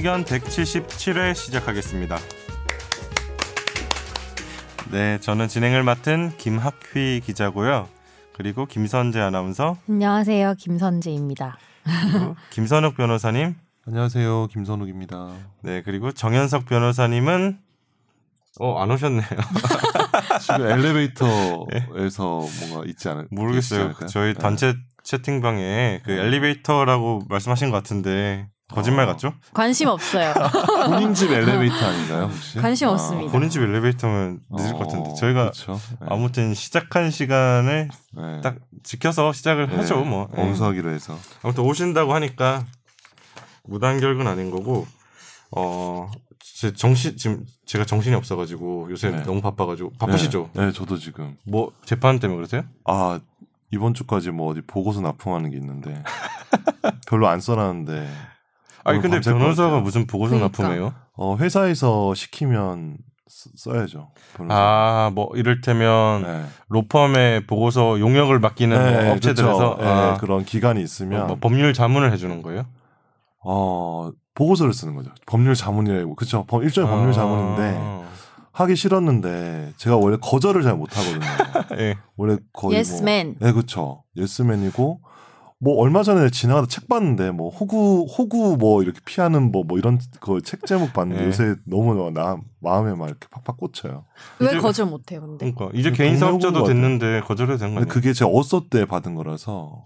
의견 177회 시작하겠습니다. 네, 저는 진행을 맡은 김학휘 기자고요. 그리고 김선재 아나운서. 안녕하세요, 김선재입니다. 김선욱 변호사님. 안녕하세요, 김선욱입니다. 네, 그리고 정현석 변호사님은 어, 안 오셨네요. 지금 엘리베이터에서 뭔가 있지 않을 모르겠어요. 저희 단체 채팅방에 그 엘리베이터라고 말씀하신 것 같은데 거짓말 어. 같죠? 관심 없어요. 본인 집 엘리베이터 아닌가요, 혹시? 관심 없습니다. 본인 집 엘리베이터면 늦을 어, 것 같은데 저희가 그쵸? 네. 아무튼 시작한 시간을 네. 딱 지켜서 시작을 네. 하죠. 뭐 네. 엄수하기로 해서. 아무튼 오신다고 하니까 무단결근 아닌 거고 어. 제 정신 지금 제가 정신이 없어가지고 요새 네. 너무 바빠가지고 바쁘시죠? 네, 네, 저도 지금. 뭐 재판 때문에 그러세요? 아 이번 주까지 뭐 어디 보고서 납품하는 게 있는데 별로 안 써놨는데. 아니 근데 변호사가. 무슨 보고서 그러니까. 납품해요? 어 회사에서 시키면 쓰- 써야죠. 아 뭐 이를테면 네. 로펌에 보고서 용역을 맡기는 뭐 업체들에서 그쵸. 아, 네, 그런 기간이 있으면 뭐 법률 자문을 해주는 거예요? 어 보고서를 쓰는 거죠. 법률 자문이라고 그쵸? 법- 일종의 법률 자문인데 아, 하기 싫었는데 제가 원래 거절을 잘 못하거든요. 예. 원래 거의 Yes 뭐, man. 네, 그렇죠. 예스맨이고 뭐 얼마 전에 지나가다 책 봤는데 뭐 호구 호구 뭐 이렇게 피하는 뭐뭐 이런 그 책 제목 봤는데 네. 요새 너무 나 마음에 막 이렇게 팍팍 꽂혀요. 왜 이제- 거절 못 해요, 근데? 그러니까 이제 그 개인 사업자도. 됐는데 거절해도 되는 거 근데 아니에요? 그게 제가 어쏘 때 받은 거라서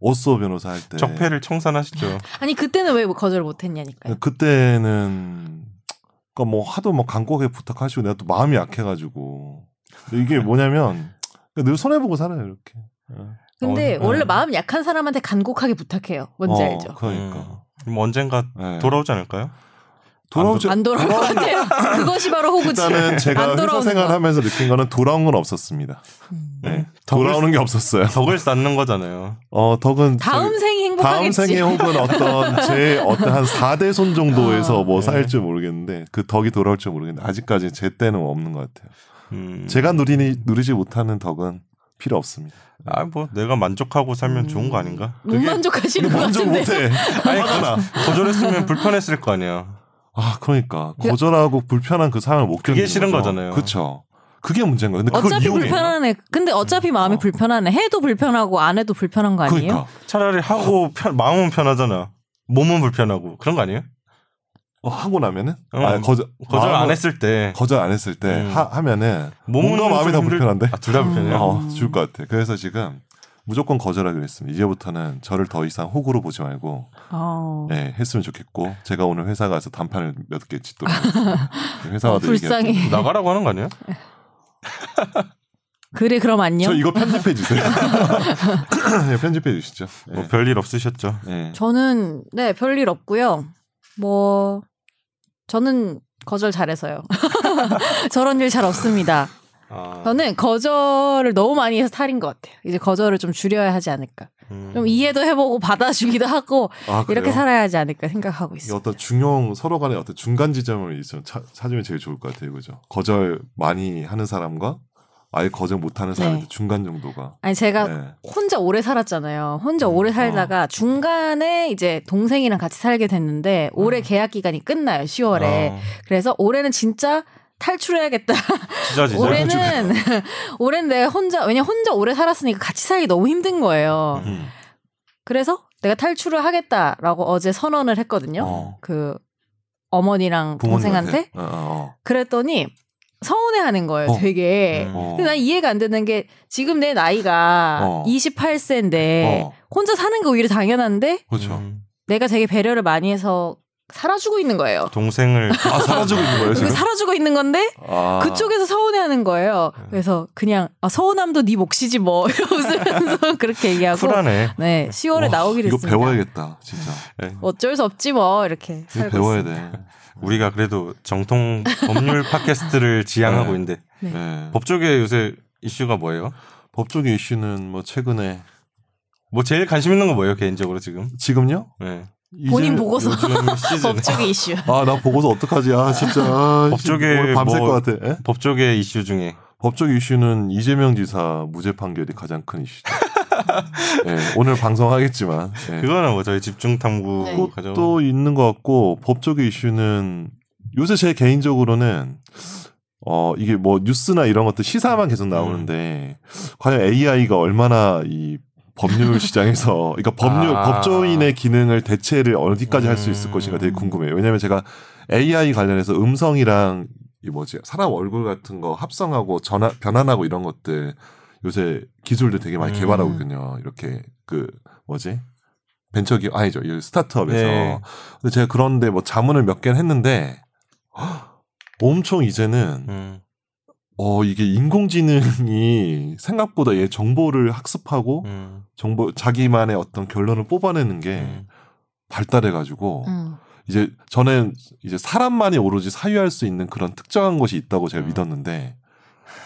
어쏘 변호사 할 때 적폐를 청산하시죠. 아니 그때는 왜 거절 못 했냐니까요. 그때는 그러니까 뭐 하도 뭐 간곡하게 부탁하시고 내가 또 마음이 약해가지고 이게 뭐냐면 늘 손해 보고 살아요 이렇게. 근데 어, 원래 네. 마음 약한 사람한테 간곡하게 부탁해요. 뭔지 어, 알죠? 그러니까 음. 그럼 언젠가 네. 돌아오지 않을까요? 돌아오지 안 돌아올 것 같아요. 그것이 바로 호구지. 일단은 제가 안 회사. 생활하면서 느낀 거는 돌아온 건 없었습니다. 음. 네. 덕을 돌아오는 게 없었어요. 덕을 쌓는 거잖아요. 어, 덕은 다음 저기- 생이 다음 행복하겠지. 생에 혹은 어떤 제 어떤 한 4대 손 정도에서 어, 뭐 네. 쌓일지 모르겠는데 그 덕이 돌아올 줄 모르겠는데 아직까지 제 때는 없는 것 같아요. 음. 제가 누리니 누리지 못하는 덕은 필요 없습니다. 아 뭐 내가 만족하고 살면 음. 좋은 거 아닌가? 못 만족하시는 것 만족 같은데. 못해. 아니 하잖아. 거절했으면 불편했을 거 아니야. 아, 그러니까 거절하고 불편한 그 상황을 못 견디는 싫은 거죠. 거잖아요. 그렇죠. 그게 문제인 거예요. 근데 어차피. 불편하네. 근데 어차피 마음이 어. 불편하네. 해도 불편하고 안 해도 불편한 거 아니에요? 그러니까 차라리 하고 편, 마음은 편하잖아. 몸은 불편하고 그런 거 아니에요? 어, 하고 나면은 어, 아, 거절 거절 안 했을 때 거절 안 했을 때 음. 하, 면은 몸과 마음이 다좀 힘들- 불편한데 아, 둘다 불편해요. 어, 죽을 것 같아. 그래서 지금 무조건 거절하기로 했습니다. 이제부터는 저를 더 이상 호구로 보지 말고 어. 예, 했으면 좋겠고 제가 오늘 회사 가서 단판을 몇 개 짓도록. 회사와도 어, 불쌍해. 나가라고 하는 거 아니에요? 그래 그럼 안녕. 저 이거 편집해 주세요. 예, 편집해 주시죠. 예. 뭐 별일 없으셨죠? 예. 저는 네 별일 없고요. 뭐 저는 거절 잘해서요. 저런 일 잘 없습니다. 아, 저는 거절을 너무 많이 해서 탈인 것 같아요. 이제 거절을 좀 줄여야 하지 않을까. 음. 좀 이해도 해보고 받아주기도 하고 아, 이렇게? 살아야 하지 않을까 생각하고 있어요. 어떤 중용 서로 간에 어떤 중간 지점을 있으면 차, 찾으면 제일 좋을 것 같아요, 그죠? 거절 많이 하는 사람과 아예 거절 못하는 사람 네. 중간 정도가. 아니 제가 네. 혼자 오래 살았잖아요. 혼자 음, 오래 살다가 중간에 이제 동생이랑 같이 살게 됐는데 올해 음. 계약 기간이 끝나요. 10월에. 아, 그래서 올해는 진짜 탈출해야겠다. 찢어지죠. 올해는 올해는 내가 혼자 왜냐 혼자 오래 살았으니까 같이 살기 너무 힘든 거예요. 음. 그래서 내가 탈출을 하겠다라고 어제 선언을 했거든요. 어. 그 어머니랑 동생한테. 부모님한테? 어, 어, 그랬더니 서운해하는 거예요. 어. 되게. 음. 어. 근데 난 이해가 안 되는 게 지금 내 나이가 어. 28세인데 어. 혼자 사는 게 오히려 당연한데 그렇죠. 음. 내가 되게 배려를 많이 해서 살아주고 있는 거예요. 동생을 아 사라지고 있는 거예요 이거 지금? 살아주고 있는 건데 아. 그쪽에서 서운해하는 거예요. 그래서 그냥 아, 서운함도 네 몫이지 뭐 이러고 웃으면서 그렇게 얘기하고 쿨하네. 네 10월에 와, 나오기로 이거 했습니다. 배워야겠다 진짜. 예. 어쩔 수 없지 뭐 이렇게 이거 살고 배워야 있습니다. 돼. 우리가 그래도 정통 법률 팟캐스트를 지향하고 네. 있는데 네. 네. 법 쪽에 요새 이슈가 뭐예요? 법조계 이슈는 뭐 최근에 뭐 제일 관심 있는 거 뭐예요 개인적으로 지금? 지금요? 네. 본인 보고서 법조계 이슈. 아, 나 보고서 어떡하지? 아, 진짜. 아, 법조계 밤샐 뭐- 것 같아. 예? 법 쪽의 이슈 중에 법적 이슈는 이재명 지사 무죄 판결이 가장 큰 이슈죠. 예, 오늘 방송하겠지만 예. 그거는 뭐 저희 집중 탐구 네. 또 있는 것 같고 법적의 이슈는 요새 제 개인적으로는 어 이게 뭐 뉴스나 이런 것들 시사만 계속 나오는데 과연 AI가 얼마나 이 법률 시장에서 그러니까 법률 아. 법조인의 기능을 대체를 어디까지 할 수 있을 음. 것인가 되게 궁금해요. 왜냐하면 제가 AI 관련해서 음성이랑 이 뭐지 사람 얼굴 같은 거 합성하고 전화 변환하고 이런 것들 요새 기술들 되게 많이 음. 개발하고 있거든요. 이렇게 그 뭐지 벤처기 아니죠 이 스타트업에서 네. 근데 제가 그런데 뭐 자문을 몇 개는 했는데 헉, 엄청 이제는 음. 어 이게 인공지능이 생각보다 얘 정보를 학습하고 음. 정보 자기만의 어떤 결론을 뽑아내는 게 음. 발달해 가지고 음. 이제 저는 이제 사람만이 오로지 사유할 수 있는 그런 특정한 것이 있다고 제가 음. 믿었는데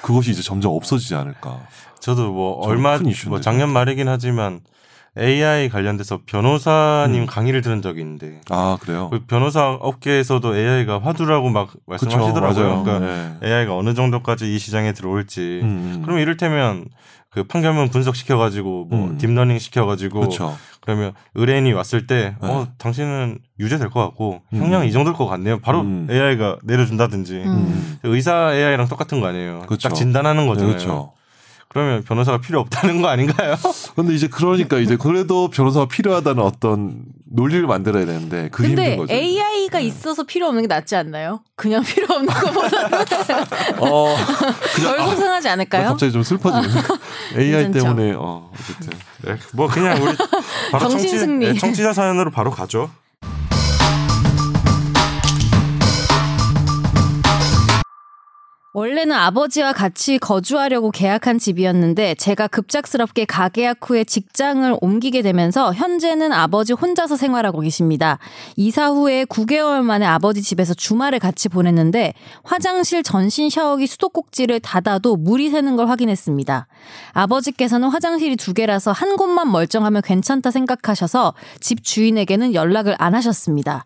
그것이 이제 점점 없어지지 않을까. 저도 뭐 얼마 뭐 작년. 말이긴 하지만 AI 관련돼서 변호사님 음. 강의를 들은 적이 있는데 아 그래요? 그 변호사 업계에서도 AI가 화두라고 막 그쵸, 말씀하시더라고요. 맞아요. 그러니까 네. AI가 어느 정도까지 이 시장에 들어올지. 음, 음. 그럼 이를테면 그 판결문 분석시켜 가지고 뭐 음. deep learning 시켜 가지고 그렇죠. 그러면 의뢰인이 왔을 때 네. 어, 당신은 유죄 될 것 같고 음. 형량 이 정도일 것 같네요. 바로 음. AI가 내려준다든지 음. 음. 의사 AI랑 똑같은 거 아니에요. 그쵸. 딱 진단하는 네, 거잖아요. 그렇죠. 그러면 변호사가 필요 없다는 거 아닌가요? 근데 이제 그러니까 이제 그래도 변호사가 필요하다는 어떤 논리를 만들어야 되는데 그게 근데 힘든 거죠. AI가 있어서 필요 없는 게 낫지 않나요? 그냥 필요 없는 것보다는 어, 그냥 덜 아, 고생하지 나 않을까요? 갑자기 좀 슬퍼지네. AI 괜찮죠? 때문에 어 어쨌든 네, 뭐 그냥 우리 바로 정신 청취, 승리. 네, 청취자 사연으로 바로 가죠. 원래는 아버지와 같이 거주하려고 계약한 집이었는데 제가 급작스럽게 가계약 후에 직장을 옮기게 되면서 현재는 아버지 혼자서 생활하고 계십니다. 이사 후에 9개월 만에 아버지 집에서 주말을 같이 보냈는데 화장실 전신 샤워기 수도꼭지를 닫아도 물이 새는 걸 확인했습니다. 아버지께서는 화장실이 두 개라서 한 곳만 멀쩡하면 괜찮다 생각하셔서 집 주인에게는 연락을 안 하셨습니다.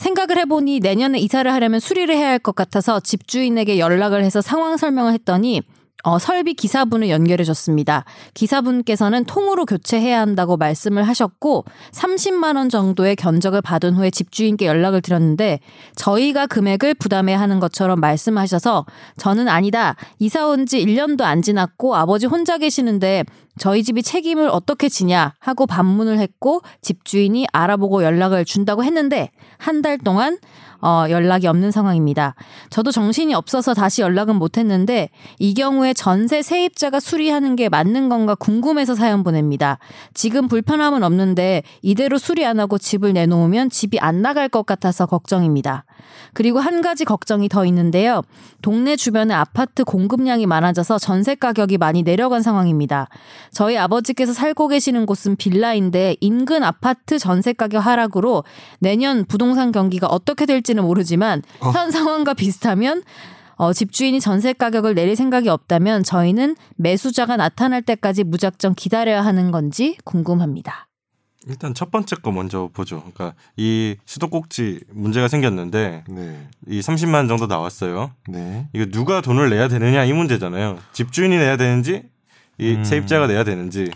생각을 해보니 내년에 이사를 하려면 수리를 해야 할 것 같아서 집주인에게 연락을 해서 상황 설명을 했더니 어, 설비 기사분을 연결해 줬습니다. 기사분께서는 통으로 교체해야 한다고 말씀을 하셨고 30만 원 정도의 견적을 받은 후에 집주인께 연락을 드렸는데 저희가 금액을 부담해야 하는 것처럼 말씀하셔서 저는 아니다. 이사 온 지 1년도 안 지났고 아버지 혼자 계시는데 저희 집이 책임을 어떻게 지냐 하고 반문을 했고 집주인이 알아보고 연락을 준다고 했는데 한 달 동안 어, 연락이 없는 상황입니다. 저도 정신이 없어서 다시 연락은 못 했는데 이 경우에 전세 세입자가 수리하는 게 맞는 건가 궁금해서 사연 보냅니다. 지금 불편함은 없는데 이대로 수리 안 하고 집을 내놓으면 집이 안 나갈 것 같아서 걱정입니다. 그리고 한 가지 걱정이 더 있는데요. 동네 주변에 아파트 공급량이 많아져서 전세 가격이 많이 내려간 상황입니다. 저희 아버지께서 살고 계시는 곳은 빌라인데 인근 아파트 전세 가격 하락으로 내년 부동산 경기가 어떻게 될지는 모르지만 현 상황과 비슷하면 어, 집주인이 전세 가격을 내릴 생각이 없다면 저희는 매수자가 나타날 때까지 무작정 기다려야 하는 건지 궁금합니다. 일단 첫 번째 거 먼저 보죠. 그러니까 이 수도꼭지 문제가 생겼는데 네, 이 30만 원 정도 나왔어요. 네, 이거 누가 돈을 내야 되느냐 이 문제잖아요. 집주인이 내야 되는지 이 음. 세입자가 내야 되는지.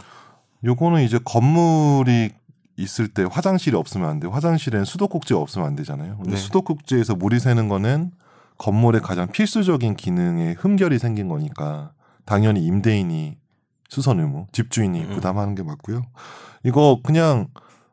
요거는 이제 건물이 있을 때 화장실이 없으면 안 돼. 화장실엔 수도꼭지가 없으면 안 되잖아요. 근데 네. 수도꼭지에서 물이 새는 거는 건물의 가장 필수적인 기능에 흠결이 생긴 거니까 당연히 임대인이 수선 의무, 집주인이 음. 부담하는 게 맞고요. 이거 그냥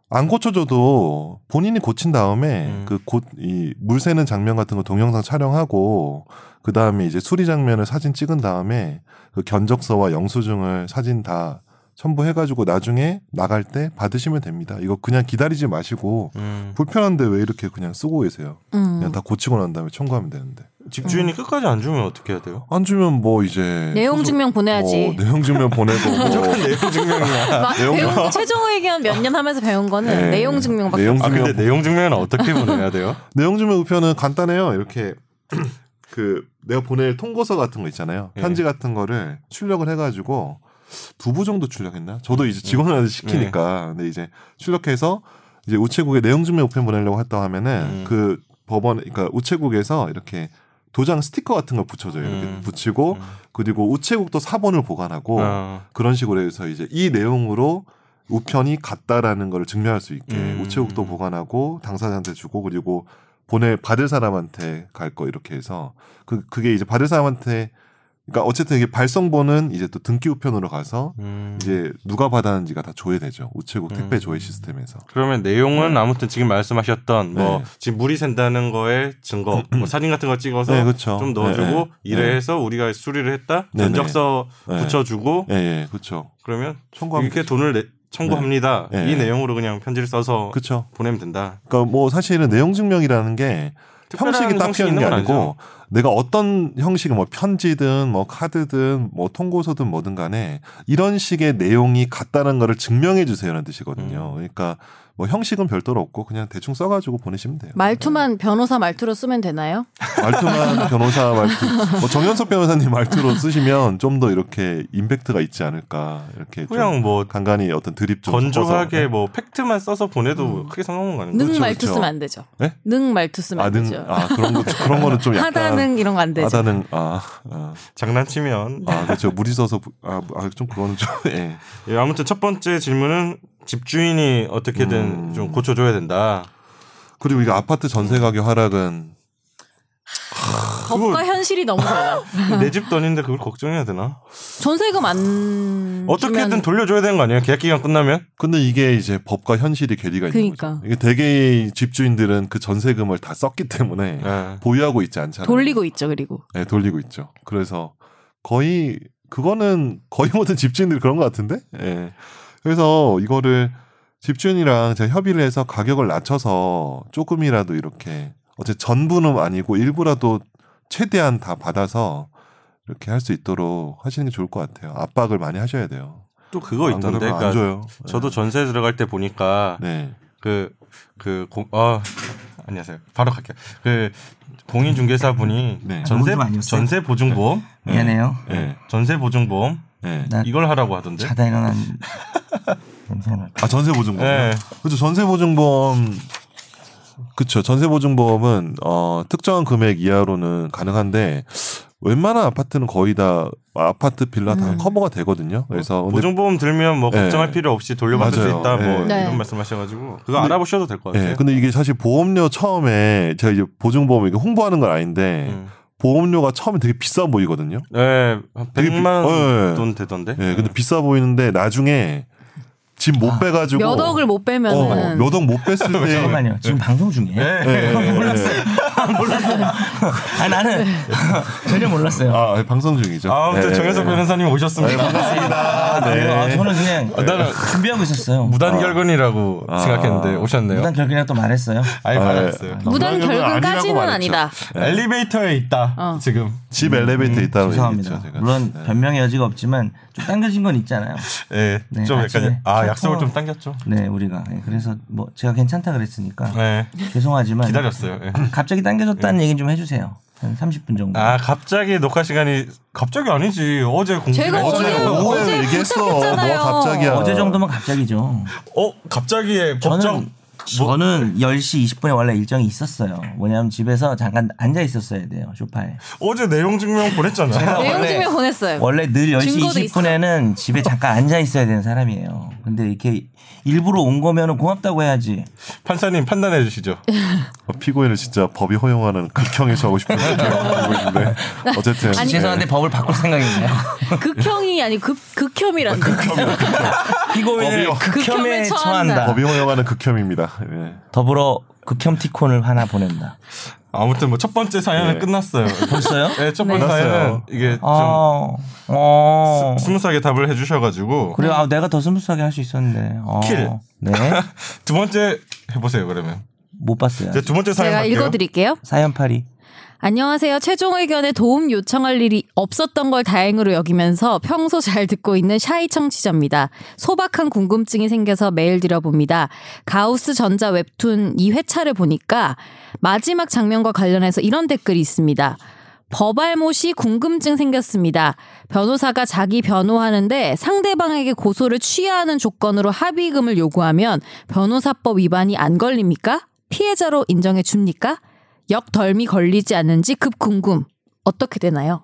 안 고쳐줘도 본인이 고친 다음에 음. 그곧이 물 새는 장면 같은 거 동영상 촬영하고 그 다음에 이제 수리 장면을 사진 찍은 다음에 그 견적서와 영수증을 사진 다 첨부해가지고 나중에 나갈 때 받으시면 됩니다. 이거 그냥 기다리지 마시고 음. 불편한데 왜 이렇게 그냥 쓰고 계세요? 음. 그냥 다 고치고 난 다음에 청구하면 되는데 집주인이 끝까지 안 주면 어떻게 해야 돼요? 안 주면 뭐 이제 내용 증명 보내야지. 뭐 내용 증명 보내고 뭐 내용 증명이야. 막 내용- 최종 의견 몇 년 하면서 배운 거는 네. 내용 증명밖에 내용 아 없어요. 근데 내용 증명은 어떻게 보내야 돼요? 내용 증명 우편은 간단해요. 이렇게 그 내가 보낼 통고서 같은 거 있잖아요. 예. 편지 같은 거를 출력을 해가지고 두 부 정도 출력했나? 저도 이제 직원한테 시키니까 근데 이제 출력해서 이제 우체국에 내용 증명 우편 보내려고 했다 하면은 음. 그 법원 그러니까 우체국에서 이렇게 도장 스티커 같은 걸 붙여줘요. 이렇게 음. 붙이고 음. 그리고 우체국도 사본을 보관하고 어. 그런 식으로 해서 이제 이 내용으로 우편이 같다라는 걸 증명할 수 있게 음. 우체국도 보관하고 당사자한테 주고 그리고 보내 받을 사람한테 갈 거 이렇게 해서 그 그게 이제 받을 사람한테 그러니까 어쨌든 이게 발송본은 이제 또 등기 우편으로 가서 음. 이제 누가 받았는지가 다 조회되죠 우체국 택배 음. 조회 시스템에서 그러면 내용은 아무튼 지금 말씀하셨던 뭐 네. 지금 물이 샌다는 거에 증거, 뭐 사진 같은 거 찍어서 네 그렇죠 좀 넣어주고 네, 네. 이래해서 우리가 수리를 했다. 네, 견적서 네. 붙여주고 예, 예, 그렇죠. 그러면 청구하면 이렇게 돈을 내, 청구합니다. 네. 네. 이 내용으로 그냥 편지를 써서 그렇죠. 보내면 된다. 그러니까 뭐 사실은 내용 증명이라는 게 형식이 딱히 있는 게 아니고 내가 어떤 형식의 뭐 편지든 뭐 카드든 뭐 통고서든 뭐든 간에 이런 식의 내용이 같다는 거를 증명해 주세요라는 뜻이거든요. 음. 그러니까 뭐 형식은 별도로 없고 그냥 대충 써가지고 보내시면 돼요. 말투만 변호사 말투로 쓰면 되나요? 네. 말투만 변호사 말투, 뭐 정현석 변호사님 말투로 쓰시면 좀 더 이렇게 임팩트가 있지 않을까 이렇게 좀 그냥 뭐 간간히 어떤 드립 좀 건조하게. 뭐 팩트만 써서 보내도 크게 상관은 거 아닌가? 능 그렇죠, 말투 그렇죠. 쓰면 안 되죠. 네? 능 말투 쓰면 아, 안 능, 되죠. 아 그런 거 그런 거는 좀 약간 하다능 이런 거 안 되죠. 하다는 아, 아, 장난치면 아 그렇죠 물이 써서 부- 아, 아, 좀 그거는 좀 예. 예, 아무튼 첫 번째 질문은 집주인이 어떻게든 음. 좀 고쳐줘야 된다. 그리고 이게 아파트 전세 가격 하락은 법과 현실이 너무 달라. 내 집도 아닌데 그걸 걱정해야 되나? 전세금 안 어떻게든 주면 돌려줘야 되는 거 아니에요? 계약 기간 끝나면? 근데 이게 이제 법과 현실이 괴리가 있는 그러니까. 거죠. 이게 대개의 집주인들은 그 전세금을 다 썼기 때문에 예. 보유하고 있지 않잖아요. 돌리고 있죠. 그리고 네, 돌리고 있죠. 그래서 거의 그거는 거의 모든 집주인들이 그런 것 같은데. 예. 그래서 이거를 집주인이랑 제가 협의를 해서 가격을 낮춰서 조금이라도 이렇게 어째 전부는 아니고 일부라도 최대한 다 받아서 이렇게 할 수 있도록 하시는 게 좋을 것 같아요. 압박을 많이 하셔야 돼요. 또 그거 안 있던데. 그러면 안 그러니까 줘요. 저도 전세 들어갈 때 보니까 네. 그, 그, 공, 아, 안녕하세요. 바로 갈게요. 그, 공인중개사 분이 네. 전세, 아니었어요? 전세 보증보험, 미안해요. 네. 전세 보증보험, 네. 나 이걸 하라고 하던데. 자다 일어난. 아 전세 보증보험. 네. 그렇죠. 전세 보증보험 그렇죠. 전세 보증 보험은 어 특정한 금액 이하로는 가능한데 웬만한 아파트는 거의 다 아파트 빌라 다 음. 커버가 되거든요. 그래서 근데 보증보험 들면 뭐 네. 걱정할 필요 없이 돌려받을 수 맞아요. 있다. 뭐 네. 이런 네. 말씀하셔가지고 그거 근데- 알아보셔도 될 것 같아요. 예, 근데 이게 사실 보험료 처음에 제가 이제 보증보험 이게 홍보하는 건 아닌데 음. 보험료가 처음에 되게 비싸 보이거든요. 네, 한 되게 비- 100만 어, 예. 돈 되던데. 예, 근데 비싸 보이는데 나중에 집못 아, 빼가지고 몇 억을 못 어, 빼면은 몇억 못 뺐을 때 잠깐만요. 지금 방송 중이에요? 네. 예, 예, 예. 몰랐어요. 아 나는 전혀 몰랐어요. 아, 예, 방송 중이죠. 아무튼 예, 정현석 예. 변호사님 오셨습니다. 반갑습니다. 아, 그래요? 아, 네. 저는 그냥 나는 준비하고 있었어요. 무단 결근이라고 아. 생각했는데 오셨네요. 무단 결근이랑 또 말했어요. 아예 아, 말했어요. 무단 무단 결근 결근까지는. 아니다. 엘리베이터에 있다. 어. 지금. 집 엘리베이터에 있다고 음, 죄송합니다. 얘기했죠, 제가. 물론 변명의 여지가 없지만 좀 당겨진 건 있잖아요. 예, 네, 좀 약간 아 샤워- 약속을 좀 당겼죠. 네, 우리가 예, 그래서 뭐 제가 괜찮다 그랬으니까 네, 죄송하지만 기다렸어요. 예. 갑자기 당겨졌다는 얘기 좀 해주세요. 한 30분 정도. 아 갑자기 녹화 시간이 갑자기 아니지 어제 공지. 제가 어제 어제 오후에 어제 얘기했어. 부탁했잖아요. 뭐 갑자기야. 어제 정도면 갑자기죠. 어 갑자기 법정 저는 저는 10시 20분에 원래 일정이 있었어요. 뭐냐면 집에서 잠깐 앉아 있었어야 돼요. 소파에. 어제 내용 증명 보냈잖아. 내용 증명 보냈어요. 원래 늘 10시 증거도 20분에는 집에 잠깐 앉아 있어야 되는 사람이에요. 근데 이렇게 일부러 온 거면 고맙다고 해야지. 판사님 판단해 주시죠. 어, 피고인을 진짜 법이 허용하는 극형에 처하고 싶은데 보고 있는데 어쨌든 아니, 죄송한데 법을 바꿀 생각이네요. 극형이 아니 극 극혐이란다. 피고인을 법이요. 극혐에 극혐에 처한다. 처한다. 법이 허용하는 극혐입니다. 예. 더불어 극혐 티콘을 하나 보낸다. 아무튼 뭐 첫 번째 사연은 네. 끝났어요. 벌써요? 네, 첫 번째 끝났어요. 사연은 이게 좀 아, 어. 스- 스무스하게 답을 해주셔가지고 그래, 아, 내가 더 스무스하게 할 수 있었는데. 어. 킬. 네. 두 번째 해보세요 그러면. 못 봤어요. 두 번째 사연 제가 할게요. 읽어드릴게요. 사연팔이. 안녕하세요. 최종 의견에 도움 요청할 일이 없었던 걸 다행으로 여기면서 평소 잘 듣고 있는 shy 청취자입니다. 소박한 궁금증이 생겨서 메일 드려봅니다. 가우스 전자 웹툰 2회차를 보니까 마지막 장면과 관련해서 이런 댓글이 있습니다. 법알못이 궁금증 생겼습니다. 변호사가 자기 변호하는데 상대방에게 고소를 취하하는 조건으로 합의금을 요구하면 변호사법 위반이 안 걸립니까? 피해자로 인정해 줍니까? 역덜미 걸리지 않는지 급 궁금. 어떻게 되나요?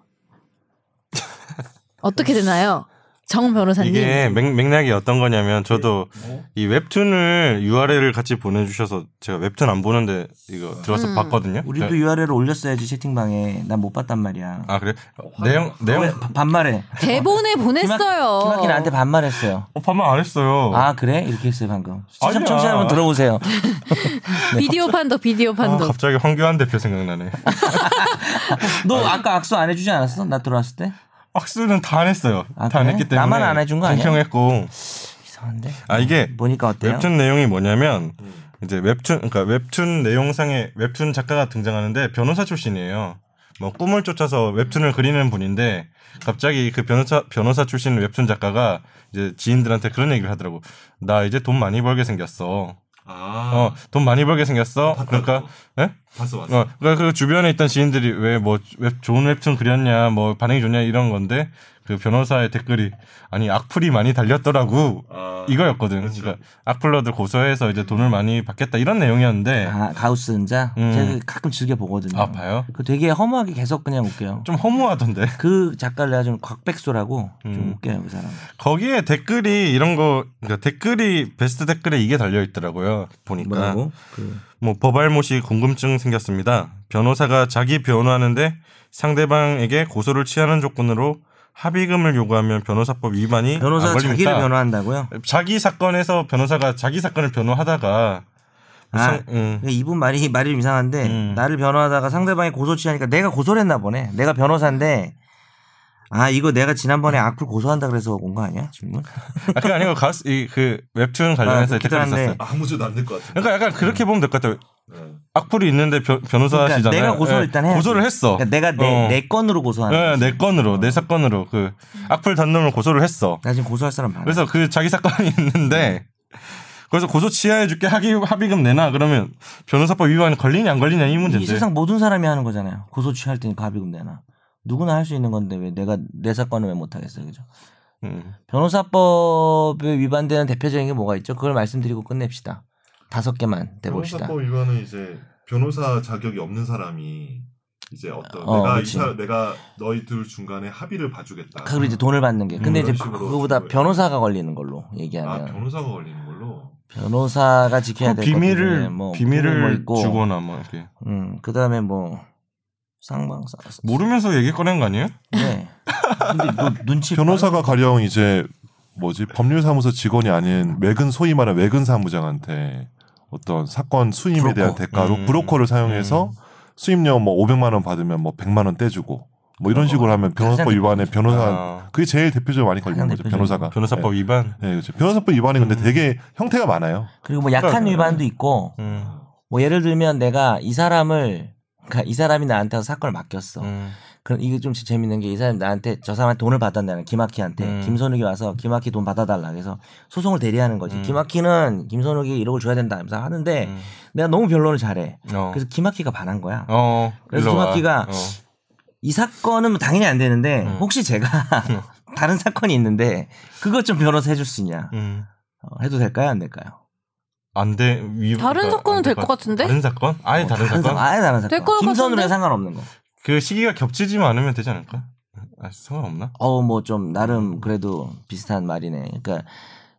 어떻게 되나요? 정 변호사님. 이게 맥, 맥락이 어떤 거냐면 저도 이 웹툰을 URL을 같이 보내주셔서 제가 웹툰 안 보는데 이거 들어서 음. 봤거든요. 우리도 네. URL을 올렸어야지 채팅방에. 난 못 봤단 말이야. 아 그래 내용 내용 왜 바- 반말해. 대본에 보냈어요. 김학기 나한테 반말했어요. 어, 반말 안 했어요. 아 그래? 이렇게 했어요 방금. 시청. 청취자 한번 들어보세요. 비디오 판도 비디오 아, 판도. 갑자기 황교안 대표 생각나네. 너 아까 악수 안 해주지 않았어? 나 들어왔을 때? 악수는 다 안 했어요. 아, 다안 그래? 했기 때문에 나만 안 해준 거 아니야? 공평했고 이상한데. 아 이게 보니까 어때요? 웹툰 내용이 뭐냐면 이제 웹툰 그러니까 웹툰 내용상에 웹툰 작가가 등장하는데 변호사 출신이에요. 뭐 꿈을 쫓아서 웹툰을 그리는 분인데 갑자기 그 변호사 변호사 출신 웹툰 작가가 이제 지인들한테 그런 얘기를 하더라고. 나 이제 돈 많이 벌게 생겼어. 아, 어, 돈 많이 벌게 생겼어. 그러니까 예? 봤어 봤어. 어, 그러니까 그 주변에 있던 지인들이 왜 뭐 웹 좋은 웹툰 그렸냐, 뭐 반응이 좋냐 이런 건데 그 변호사의 댓글이 아니 악플이 많이 달렸더라고 아, 이거였거든. 그렇죠. 그러니까 악플러들 고소해서 이제 돈을 많이 받겠다 이런 내용이었는데 아, 가우스 전자? 음. 제가 가끔 즐겨 보거든요. 아, 봐요? 그 되게 허무하게 계속 그냥 웃겨요. 좀 허무하던데 그 작가를 내가 좀 곽백수라고 좀 음. 웃겨요 그 사람. 거기에 댓글이 이런 거 그러니까 댓글이 베스트 댓글에 이게 달려 있더라고요. 보니까 뭐라고? 그 뭐 법알못이 궁금증 생겼습니다. 변호사가 자기 변호하는데 상대방에게 고소를 취하는 조건으로 합의금을 요구하면 변호사법 위반이 안 변호사가 걸립니까? 자기를 변호한다고요? 자기 사건에서 변호사가 자기 사건을 변호하다가 아, 상- 음. 이분 말이 말이 좀 이상한데 음. 나를 변호하다가 상대방이 고소 취하니까 내가 고소를 했나 보네. 내가 변호사인데 아 이거 내가 지난번에 악플 고소한다 그래서 온 거 아니야 질문? 아, 그게 아니고 가수 이그 웹툰 관련해서 아, 댓글 그렇긴 있었어요. 한데. 아무 죄도 안될것 같은데. 그러니까 약간 그렇게 보면 될 것 같아요. 네. 악플이 있는데 변, 변호사시잖아요. 그러니까 내가 고소를 예, 일단 해야지. 고소를 했어. 그러니까 내가 내, 어. 내 건으로 고소하는 예. 내 건으로 내 사건으로 그 악플 단놈을 고소를 했어. 나 지금 고소할 사람 많아. 그래서 그 자기 사건이 있는데 그래서 고소 취하해줄게 합의, 합의금 내놔 그러면 변호사법 위반 걸리냐 안 걸리냐 이이 문제인데. 세상 모든 사람이 하는 거잖아요. 고소 취할 테니까 합의금 내놔. 누구나 할 수 있는 건데 왜 내가 내 사건을 왜 못 하겠어요, 그죠? 음. 변호사법에 위반되는 대표적인 게 뭐가 있죠? 그걸 말씀드리고 끝냅시다. 다섯 개만 대봅시다. 변호사법 위반은 이제 변호사 자격이 없는 사람이 이제 어떤 어, 내가 그치. 이 사, 내가 너희 둘 중간에 합의를 봐주겠다. 그리고 이제 돈을 받는 게. 근데 음, 이제 그거보다. 변호사가 걸리는 걸로 아 얘기하면 변호사가 걸리는 걸로. 변호사가 지켜야 그될 비밀을 뭐 비밀을 뭐 있고, 주거나 뭐 이렇게 음 그다음에 뭐 상방사. 모르면서 얘기 꺼낸 거 아니에요? 네. 근데 너 눈치 변호사가 가령 이제 뭐지 법률사무소 직원이 아닌 외근 소위 말하는 외근 사무장한테 어떤 사건 수임에 대한 브로커. 대가로 음. 브로커를 사용해서 수임료 뭐 500만 원 받으면 뭐 100만 원 떼주고 뭐 이런 식으로 하면 변호사법 위반에 변호사 아, 그게 제일 대표적으로 많이 걸리는 거죠 변호사가. 변호사법 위반. 네, 네 그렇죠. 변호사법 위반이 근데 음. 되게 형태가 많아요. 그리고 뭐 약한 그러니까, 위반도 있고 음, 뭐 예를 들면 내가 이 사람을 그러니까 이 사람이 나한테 사건을 맡겼어. 음, 그럼 이게 좀 재밌는 게 이 사람이 나한테 저 사람한테 돈을 받았다는 김학희한테 음. 김선욱이 와서 김학희 돈 받아달라 그래서 소송을 대리하는 거지. 음. 김학희는 김선욱이 1억을 줘야 된다 하면서 하는데 음. 내가 너무 변론을 잘해. 어. 그래서 김학희가 반한 거야. 어, 그래서. 김학기가 어. 이 사건은 뭐 당연히 안 되는데 음. 혹시 제가 다른 사건이 있는데 그것 좀 변호사 해줄 수 있냐? 음. 어, 해도 될까요? 안 될까요? 안 돼. 위, 다른 그러니까 사건은 안될것것 같은데? 다른 사건? 아예 어, 다른 사건? 사건? 아예 다른 사건. 될것 김선우랑 같은데? 상관없는 거. 그 시기가 겹치지만 않으면 되지 않을까? 아, 상관없나? 어, 뭐좀 나름 그래도 비슷한 말이네. 그러니까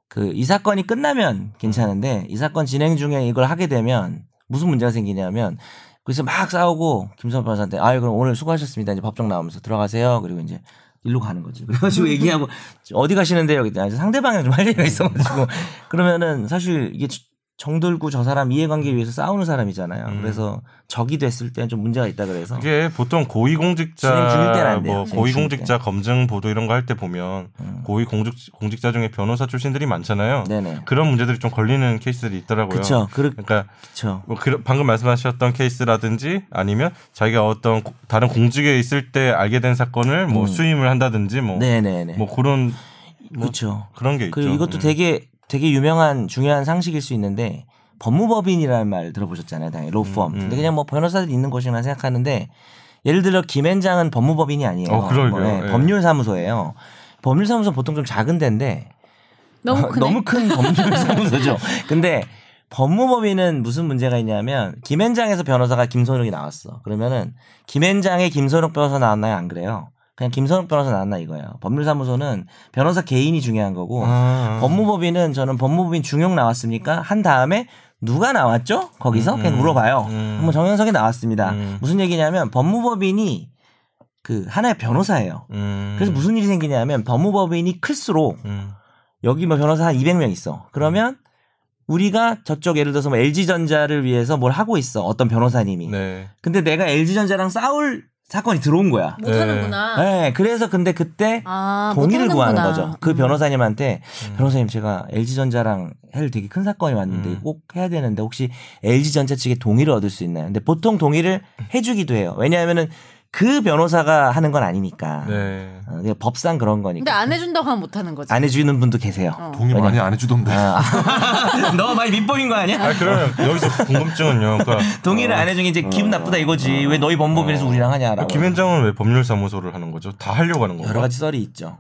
그 이 사건이 끝나면 괜찮은데 이 사건 진행 중에 이걸 하게 되면 무슨 문제가 생기냐면 그래서 막 싸우고 김선 변호사한테 아유 그럼 오늘 수고하셨습니다. 이제 법정 나오면서 들어가세요. 그리고 이제 일로 가는 거지. 그래가지고 얘기하고 어디 가시는데요? 그랬더니 상대방이랑 좀 할 얘기가 있어가지고 그러면은 사실 이게 정들고 저 사람 이해관계 위해서 싸우는 사람이잖아요. 음. 그래서 적이 됐을 때는 좀 문제가 있다 그래서 이게 보통 고위공직자. 뭐 고위공직자 검증 보도 이런 거 할 때 보면 음. 고위공직 공직자 중에 변호사 출신들이 많잖아요. 네네. 그런 문제들이 좀 걸리는 케이스들이 있더라고요. 그쵸. 그렇, 그러니까 그쵸. 뭐 그, 방금 말씀하셨던 케이스라든지 아니면 자기가 어떤 고- 다른 공직에 있을 때 알게 된 사건을 뭐 음. 수임을 한다든지 뭐, 네네네. 뭐 그런 뭐 그렇죠. 그런 게 있죠. 그리고 이것도 음. 되게 되게 유명한 중요한 상식일 수 있는데 법무법인이라는 말 들어보셨잖아요, 당연히 로펌. 음, 음. 근데 그냥 뭐 변호사들이 있는 곳이나 생각하는데 예를 들어 김앤장은 법무법인이 아니에요. 어, 그러게요. 뭐, 예, 예. 법률사무소예요. 법률사무소 보통 좀 작은 데인데 너무 크네. 너무 큰 법률사무소죠. 근데 법무법인은 무슨 문제가 있냐면 김현장에서 변호사가 김선욱이 나왔어. 그러면은 김현장에 김선욱 변호사 나왔나요? 안 그래요. 그냥 김선욱 변호사 나왔나 이거예요. 법률사무소는 변호사 개인이 중요한 거고 아. 법무법인은 저는 법무법인 중용 나왔습니까? 한 다음에 누가 나왔죠? 거기서 음, 그냥 음, 물어봐요. 음. 한번 정현석이 나왔습니다. 음. 무슨 얘기냐면 법무법인이 그 하나의 변호사예요. 음. 그래서 무슨 일이 생기냐면 법무법인이 클수록 음. 여기 뭐 변호사 한 200명 있어. 그러면 우리가 저쪽 예를 들어서 뭐 LG전자를 위해서 뭘 하고 있어. 어떤 변호사님이. 네. 근데 내가 LG전자랑 싸울 사건이 들어온 거야. 못 네. 하는구나. 네. 그래서 근데 그때 아, 동의를 못 구하는. 거죠. 그 음. 변호사님한테 음. 변호사님 제가 LG전자랑 할 되게 큰 사건이 왔는데 음. 꼭 해야 되는데 혹시 LG전자 측의 동의를 얻을 수 있나요? 근데 보통 동의를 해주기도 해요. 왜냐하면은 그 변호사가 하는 건 아니니까. 네. 어, 그냥 법상 그런 거니까. 근데 안 해준다고 하면 못 하는 거지. 안 해주는 분도 계세요. 어. 동의 많이 안 해주던데. 아. 너 많이 밑보인 거 아니야? 아 그러면 여기서 궁금증은요. 그러니까 동의를 안 해주니 이제 기분 나쁘다 이거지. 왜 너희 법무법인에서 우리랑 하냐라고. 김현장은 왜 법률사무소를 하는 거죠? 다 하려고 하는 건가? 여러 가지 썰이 있죠.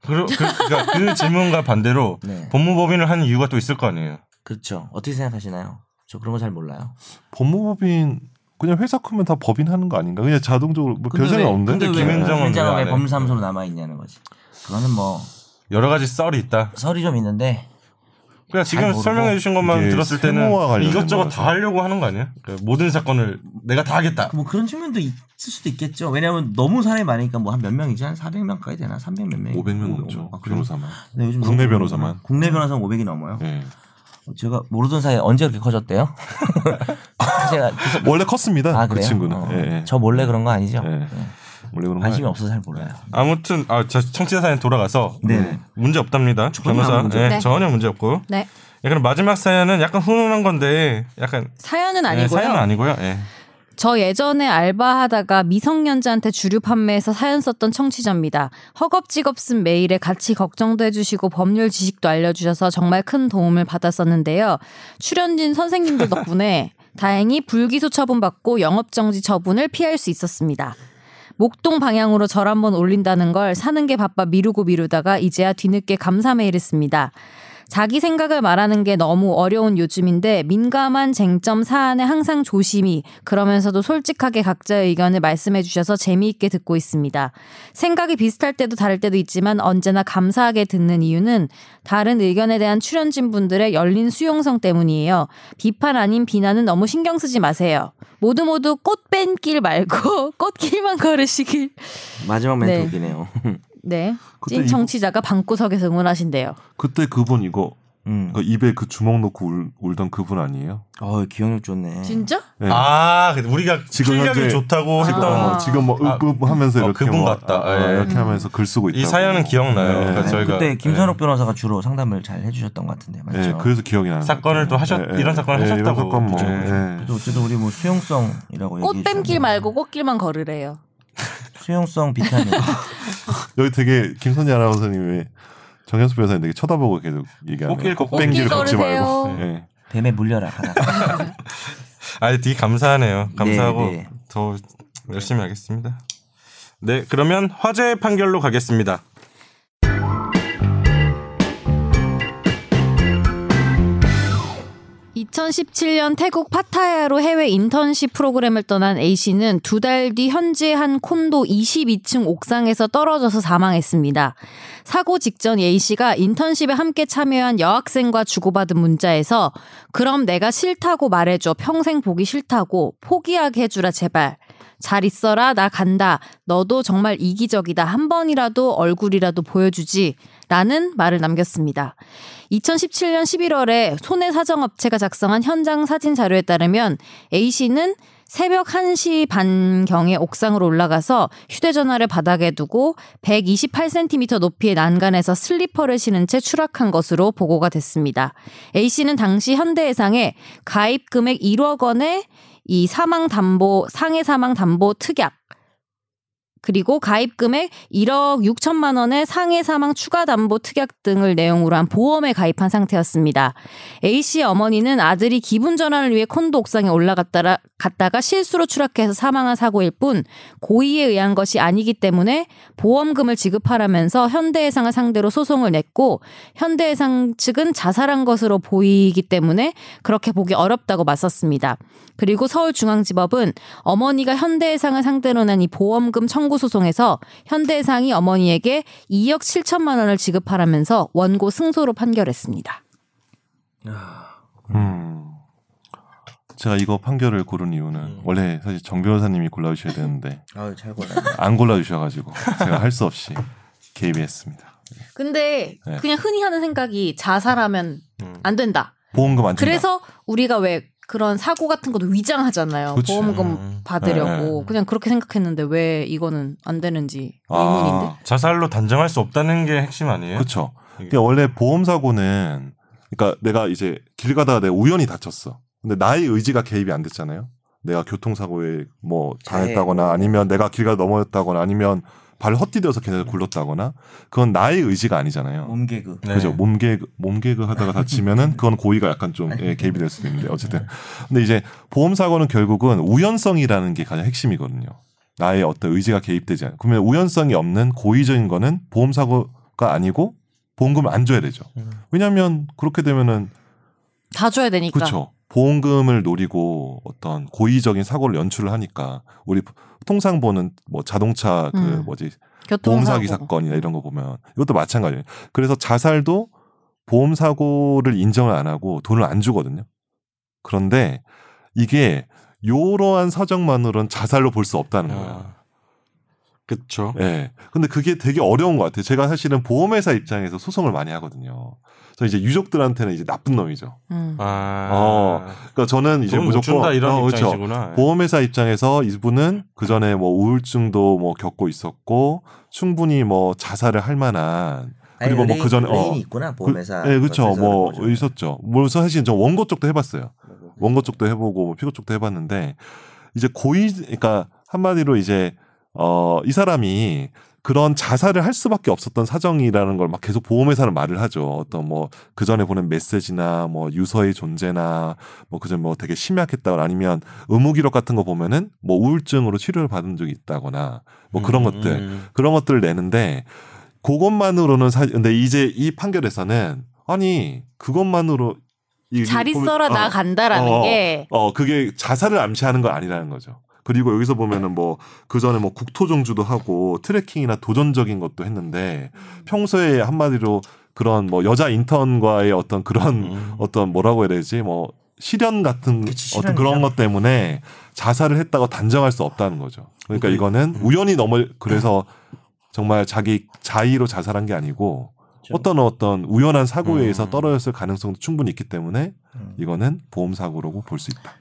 그, 그, 그러니까 그 질문과 반대로 네. 법무법인을 하는 이유가 또 있을 거 아니에요. 그렇죠. 어떻게 생각하시나요? 저 그런 거 잘 몰라요. 법무법인 그냥 회사 크면 다 법인 하는 거 아닌가? 그냥 자동적으로 뭐 왜- 없는데. 근데 왜 김현정은 왜 해? 법무사무소로 남아 있냐는 거지. 그거는 뭐 여러 가지 썰이 있다. 설이 좀 있는데 그러니까 지금 설명해 주신 것만 들었을 때는 이것저것. 다 하려고 하는 거 아니에요? 그러니까 모든 사건을 내가 다 하겠다. 뭐 그런 측면도 있을 수도 있겠죠. 왜냐하면 너무 사람이 많으니까 뭐 한 몇 명이지 한 400명까지 되나 300 몇 명. 500명 넘죠. 아? 변호사만. 네, 요즘 국내 변호사만. 국내 변호사는 500이 넘어요. 예. 제가 모르던 사이에 언제 그렇게 커졌대요? 제가 계속 원래 컸습니다. 아 그? 친구는. 어, 예, 예. 저 몰래 그런 거 아니죠? 예. 네. 원래 그런 거 관심이. 없어서 잘 몰라요. 아무튼 아, 저 청취자 사연 돌아가서 네. 문제 없답니다. 전혀 변호사 문제 예, 네. 전혀 문제 없고. 네. 예, 그럼 마지막 사연은 약간 훈훈한 건데 약간 사연은 예, 아니고요. 사연은 아니고요. 예. 저 예전에 알바하다가 미성년자한테 주류 판매해서 사연 썼던 청취자입니다. 허겁지겁 쓴 메일에 같이 걱정도 해주시고 법률 지식도 알려주셔서 정말 큰 도움을 받았었는데요. 출연진 선생님들 덕분에 다행히 불기소 처분받고 영업정지 처분을 피할 수 있었습니다. 목동 방향으로 절 한번 올린다는 걸 사는 게 바빠 미루고 미루다가 이제야 뒤늦게 감사 메일을 씁니다. 자기 생각을 말하는 게 너무 어려운 요즘인데 민감한 쟁점 사안에 항상 조심히 그러면서도 솔직하게 각자의 의견을 말씀해 주셔서 재미있게 듣고 있습니다. 생각이 비슷할 때도 다를 때도 있지만 언제나 감사하게 듣는 이유는 다른 의견에 대한 출연진 분들의 열린 수용성 때문이에요. 비판 아닌 비난은 너무 신경 쓰지 마세요. 모두 모두 꽃 뺀 길 말고 꽃길만 걸으시길. 마지막 멘트 네. 웃기네요. 네. 그때 찐 청취자가 방구석에서 응원하신대요. 그때 그분 이거 음. 그 입에 그 주먹 넣고 울, 울던 그분 아니에요? 어 기억력 좋네. 진짜? 네. 아, 근데 우리가 지금 실력이 좋다고 지금, 했던 어, 지금 뭐 아, 읍읍 하면서 어, 이렇게 그분 뭐, 같다. 아, 예. 이렇게 하면서 글 쓰고 있다. 이 사연은 기억나요. 그러니까 네, 저희가 그때 김선욱 예. 변호사가 주로 상담을 잘 해주셨던 것 같은데 맞죠? 예, 그래서 기억이 나는 사건을 것 또. 하셨- 이런 사건을 이런 하셨다고. 사건 뭐, 예. 그래도 어쨌든 우리 뭐 수용성이라고 얘기해 꽃뺀길 말고 꽃길만 걸으래요. 수용성 비타민. 여기 되게 김선재 아나운서님이 정현수 변호사님 되게 쳐다보고 계속 얘기하네요. 꽃길 걷고 꽃길 걷지. 말고. 예. 뱀에 물려라 가다가. 아, 되게 감사하네요. 감사하고 네, 네. 더 열심히 하겠습니다. 네, 그러면 화재 판결로 가겠습니다. (2017년) 태국 파타야로 해외 인턴십 프로그램을 떠난 A 씨는 두 달 뒤 현재 한 콘도 22층 옥상에서 떨어져서 사망했습니다. 사고 직전 A 씨가 인턴십에 함께 참여한 여학생과 주고받은 문자에서 그럼 내가 싫다고 말해줘. 평생 보기 싫다고. 포기하게 해주라 제발. 잘 있어라. 나 간다. 너도 정말 이기적이다. 한 번이라도 얼굴이라도 보여주지 라는 말을 남겼습니다. 2017년 11월에 손해 사정업체가 작성한 현장 사진 자료에 따르면 A씨는 새벽 1시 반경에 옥상으로 올라가서 휴대전화를 바닥에 두고 128cm 높이의 난간에서 슬리퍼를 신은 채 추락한 것으로 보고가 됐습니다. A씨는 당시 현대해상에 가입 금액 1억 원의 이 사망 담보 상해 사망 담보 특약 그리고 가입 금액 1억 6천만 원의 상해 사망 추가 담보 특약 등을 내용으로 한 보험에 가입한 상태였습니다. A 씨의 어머니는 아들이 기분 전환을 위해 콘도 옥상에 올라갔다라 갔다가 실수로 추락해서 사망한 사고일 뿐 고의에 의한 것이 아니기 때문에 보험금을 지급하라면서 현대해상을 상대로 소송을 냈고 현대해상 측은 자살한 것으로 보이기 때문에 그렇게 보기 어렵다고 맞섰습니다. 그리고 서울중앙지법은 어머니가 현대해상을 상대로 낸 이 보험금 청구 소송에서 현대해상이 어머니에게 2억 7천만 원을 지급하라면서 원고 승소로 판결했습니다. 음. 제가 이거 판결을 고른 이유는 음. 원래 사실 정 변호사님이 골라주셔야 되는데 아유 잘 골라. 안 골라주셔가지고 제가 할 수 없이 개입이 했습니다. 근데 네. 그냥 흔히 하는 생각이 자살하면 음. 안 된다. 보험금 안 준다. 그래서 우리가 왜 그런 사고 같은 것도 위장하잖아요. 그치. 보험금 음. 받으려고. 네. 그냥 그렇게 생각했는데 왜 이거는 안 되는지 의문인데. 아, 자살로 단정할 수 없다는 게 핵심 아니에요? 그렇죠. 그러니까 원래 보험 사고는 그러니까 내가 이제 길 가다가 내가 우연히 다쳤어. 근데 나의 의지가 개입이 안 됐잖아요. 내가 교통사고에 뭐 당했다거나 아니면 내가 길 가다 넘어졌다거나 아니면 발을 헛디뎌서 걔네들 굴렀다거나 그건 나의 의지가 아니잖아요. 몸개그. 네. 그죠. 몸개그, 몸개그 하다가 다치면은 그건 고의가 약간 좀 예, 개입이 될 수도 있는데 어쨌든. 근데 이제 보험 사고는 결국은 우연성이라는 게 가장 핵심이거든요. 나의 어떤 의지가 개입되지 않아요. 그러면 우연성이 없는 고의적인 거는 보험 사고가 아니고 보험금을 안 줘야 되죠. 음. 왜냐하면 그렇게 되면은 다 줘야 되니까. 그렇죠. 보험금을 노리고 어떤 고의적인 사고를 연출을 하니까 우리 통상 보는 뭐 자동차 그 음. 뭐지. 보험사기 사건이나 이런 거 보면 이것도 마찬가지예요. 그래서 자살도 보험 사고를 인정을 안 하고 돈을 안 주거든요. 그런데 이게 요러한 사정만으로는 자살로 볼 수 없다는 거예 요. 아. 그쵸. 예. 근데 그게 되게 어려운 것 같아요. 제가 사실은 보험회사 입장에서 소송을 많이 하거든요. 그래서 이제 유족들한테는 이제 나쁜 놈이죠. 음. 아. 어, 그러니까 저는 이제 무조건 준다 이런 어, 그렇죠. 입장이시구나. 보험회사 입장에서 이분은 그 전에 뭐 우울증도 뭐 겪고 있었고 충분히 뭐 자살을 할 만한 그리고 뭐 그 전에 레인이 어, 있구나 보험회사. 그, 예, 그렇죠. 뭐 거죠. 있었죠. 그래서 사실 저 원고 쪽도 해봤어요. 원고 쪽도 해보고 뭐 피고 쪽도 해봤는데 이제 고의 그러니까 한마디로 이제 어 이 사람이 그런 자살을 할 수밖에 없었던 사정이라는 걸 막 계속 보험회사는 말을 하죠. 어떤 뭐 그 전에 보낸 메시지나 뭐 유서의 존재나 뭐 그전 뭐 되게 심약했다거나 아니면 의무 기록 같은 거 보면은 뭐 우울증으로 치료를 받은 적이 있다거나 뭐 그런 음, 것들 음. 그런 것들을 내는데 그것만으로는 사 근데 이제 이 판결에서는 아니 그것만으로 이- 잘 이- 있어라 어, 나 간다라는 어, 게 어 그게 자살을 암시하는 거 아니라는 거죠. 그리고 여기서 보면은 뭐 그 전에 뭐 국토종주도 하고 트래킹이나 도전적인 것도 했는데 평소에 한마디로 그런 뭐 여자 인턴과의 어떤 그런 음. 어떤 뭐라고 해야 되지 뭐 시련 같은 그치, 어떤. 그런 것 때문에 자살을 했다고 단정할 수 없다는 거죠. 그러니까 음. 이거는 우연히 넘어 그래서 정말 자기 자의로 자살한 게 아니고 그렇죠. 어떤 어떤 우연한 사고에 의해서 음. 떨어졌을 가능성도 충분히 있기 때문에 음. 이거는 보험 사고라고 볼 수 있다.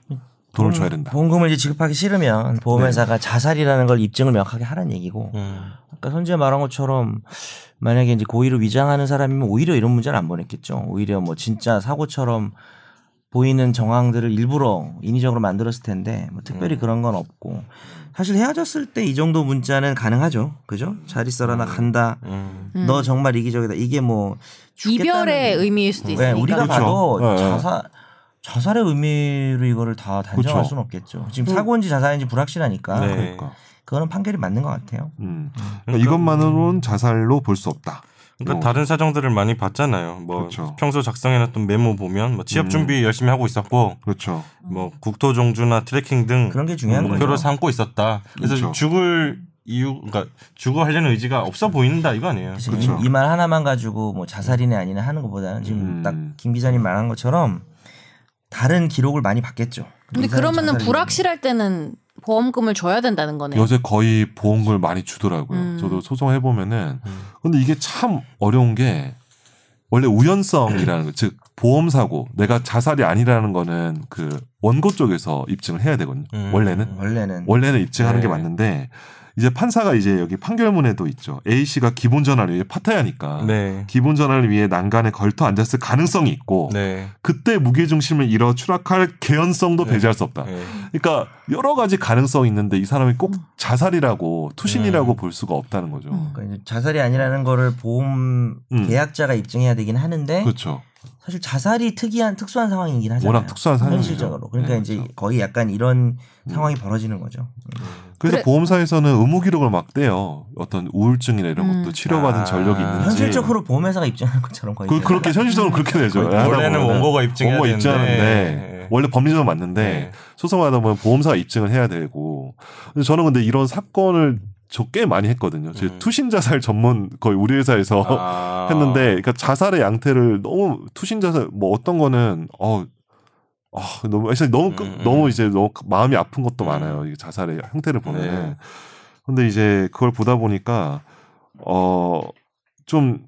돈을 보험- 줘야 된다. 보험금을 이제 지급하기 싫으면 보험회사가 자살이라는 걸 입증을 명확하게 하라는 얘기고. 음. 아까 선재 말한 것처럼 만약에 이제 고의로 위장하는 사람이면 오히려 이런 문제는 안 보냈겠죠. 오히려 뭐 진짜 사고처럼 보이는 정황들을 일부러 인위적으로 만들었을 텐데 뭐 특별히 음. 그런 건 없고 사실 헤어졌을 때 이 정도 문자는 가능하죠. 그죠? 잘 있어라 나 간다. 음. 음. 너 정말 이기적이다. 이게 뭐 이별의 죽겠다는- 의미일 수도 네, 있으니까. 우리가 그렇죠. 봐도 네, 네. 자살 자살의 의미로 이거를 다 단정할 그렇죠. 수는 없겠죠. 지금 그- 사고인지 자살인지 불확실하니까 네. 그러니까. 그거는 판결이 맞는 것 같아요. 음. 그러니까- 그러니까 이것만으로는 자살로 볼 수 없다. 그러니까 어. 다른 사정들을 많이 봤잖아요. 뭐 그렇죠. 평소 작성해놨던 메모 보면 뭐 취업 음. 준비 열심히 하고 있었고 그렇죠. 뭐 국토 종주나 트레킹 등 그런 게 중요한 음, 거죠. 목표를 삼고 있었다. 그래서 그렇죠. 죽을 이유, 그러니까 죽어 하려는 의지가 없어 보인다 이거 아니에요. 그렇죠. 이 말 하나만 가지고 뭐 자살이네 아니네 하는 것보다는 지금 음. 딱김 기자님 말한 것처럼 다른 기록을 많이 봤겠죠. 근데 그러면은. 불확실할 때는 보험금을 줘야 된다는 거네. 요새 거의 보험금을 많이 주더라고요. 음. 저도 소송해 보면은 음. 근데 이게 참 어려운 게 원래 우연성이라는 거, 즉 보험 사고, 내가 자살이 아니라는 거는 그 원고 쪽에서 입증을 해야 되거든요. 음. 원래는 원래는 원래는 입증하는 게 네. 맞는데 이제 판사가 이제 여기 판결문에도 있죠. A 씨가 기본 전화를 위해 파타야니까 네. 기본 전화를 위해 난간에 걸터 앉았을 가능성이 있고 네. 그때 무게 중심을 잃어 추락할 개연성도 네. 배제할 수 없다. 네. 그러니까 여러 가지 가능성이 있는데 이 사람이 꼭 자살이라고 투신이라고 음. 볼 수가 없다는 거죠. 음. 그러니까 이제 자살이 아니라는 거를 보험 음. 계약자가 입증해야 되긴 하는데 그렇죠. 사실 자살이 특이한 특수한 상황이긴 하잖아요. 워낙 특수한 상황이죠. 현실적으로. 그러니까 네, 이제 그렇죠. 거의 약간 이런 상황이 벌어지는 거죠. 그래서 그래- 보험사에서는 의무 기록을 막 떼요. 어떤 우울증이나 이런 음. 것도 치료받은 아. 전력이 있는지. 현실적으로 보험회사가 입증하는 것처럼 거의 그, 그렇게 현실적으로 그렇게 되죠. 원래는. 원고가 입증해야 원고 입증하는데 되는데. 원래 법리적으로 맞는데 네. 소송하다 보면 보험사가 입증을 해야 되고 저는 근데 이런 사건을 저 꽤 많이 했거든요. 제 음. 투신 자살 전문 거의 우리 회사에서 아. 했는데 그러니까 자살의 양태를 너무 투신 자살 뭐 어떤 거는 어 아, 너무 사실 너무 끄- 음, 음. 너무 이제 너무 마음이 아픈 것도 음. 많아요. 이 자살의 형태를 보면. 네. 은 근데 이제 그걸 보다 보니까 어좀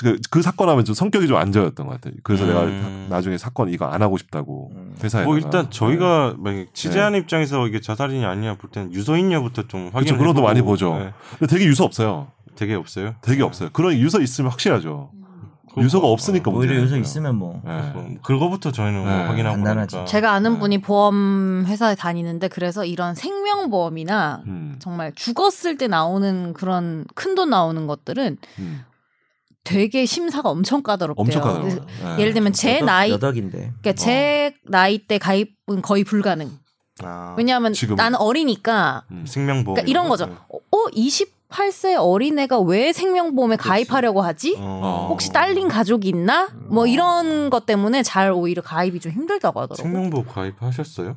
그, 그 사건 하면 좀 성격이 좀 안 좋았던 것 같아요. 그래서 음. 내가 나중에 사건 이거 안 하고 싶다고 음. 회사에. 뭐 일단 저희가 막 네. 취재하는 입장에서 이게 자살이냐 아니냐 볼 때는 유서있냐부터 좀 확인. 그렇죠. 그런 것도 많이 보죠. 근데 되게 유서 없어요. 되게 없어요. 되게 없어요. 그런 유서 있으면 확실하죠. 유서가 없으니까 오히려 문제는 요새 거예요. 있으면 뭐 네. 음, 그거부터 저희는 네. 확인하고 간단하지. 나니까. 제가 아는 네. 분이 보험 회사에 다니는데 그래서 이런 생명보험이나 음, 정말 죽었을 때 나오는 그런 큰 돈 나오는 것들은 음. 되게 심사가 엄청 까다롭대요. 엄청 까다로워요. 그래서 네. 예를 들면 제 여덕- 나이 여덕인데. 그러니까 제 나이 때 가입은 거의 불가능. 아, 왜냐하면? 나는 어리니까 음. 생명보험. 그러니까 이런 거죠. 어, 28세 어린애가 왜 생명보험에 가입하려고 하지? 어. 혹시 딸린 가족이 있나? 뭐 이런 것 때문에 잘 오히려 가입이 좀 힘들다고 하더라고요. 생명보험 가입하셨어요?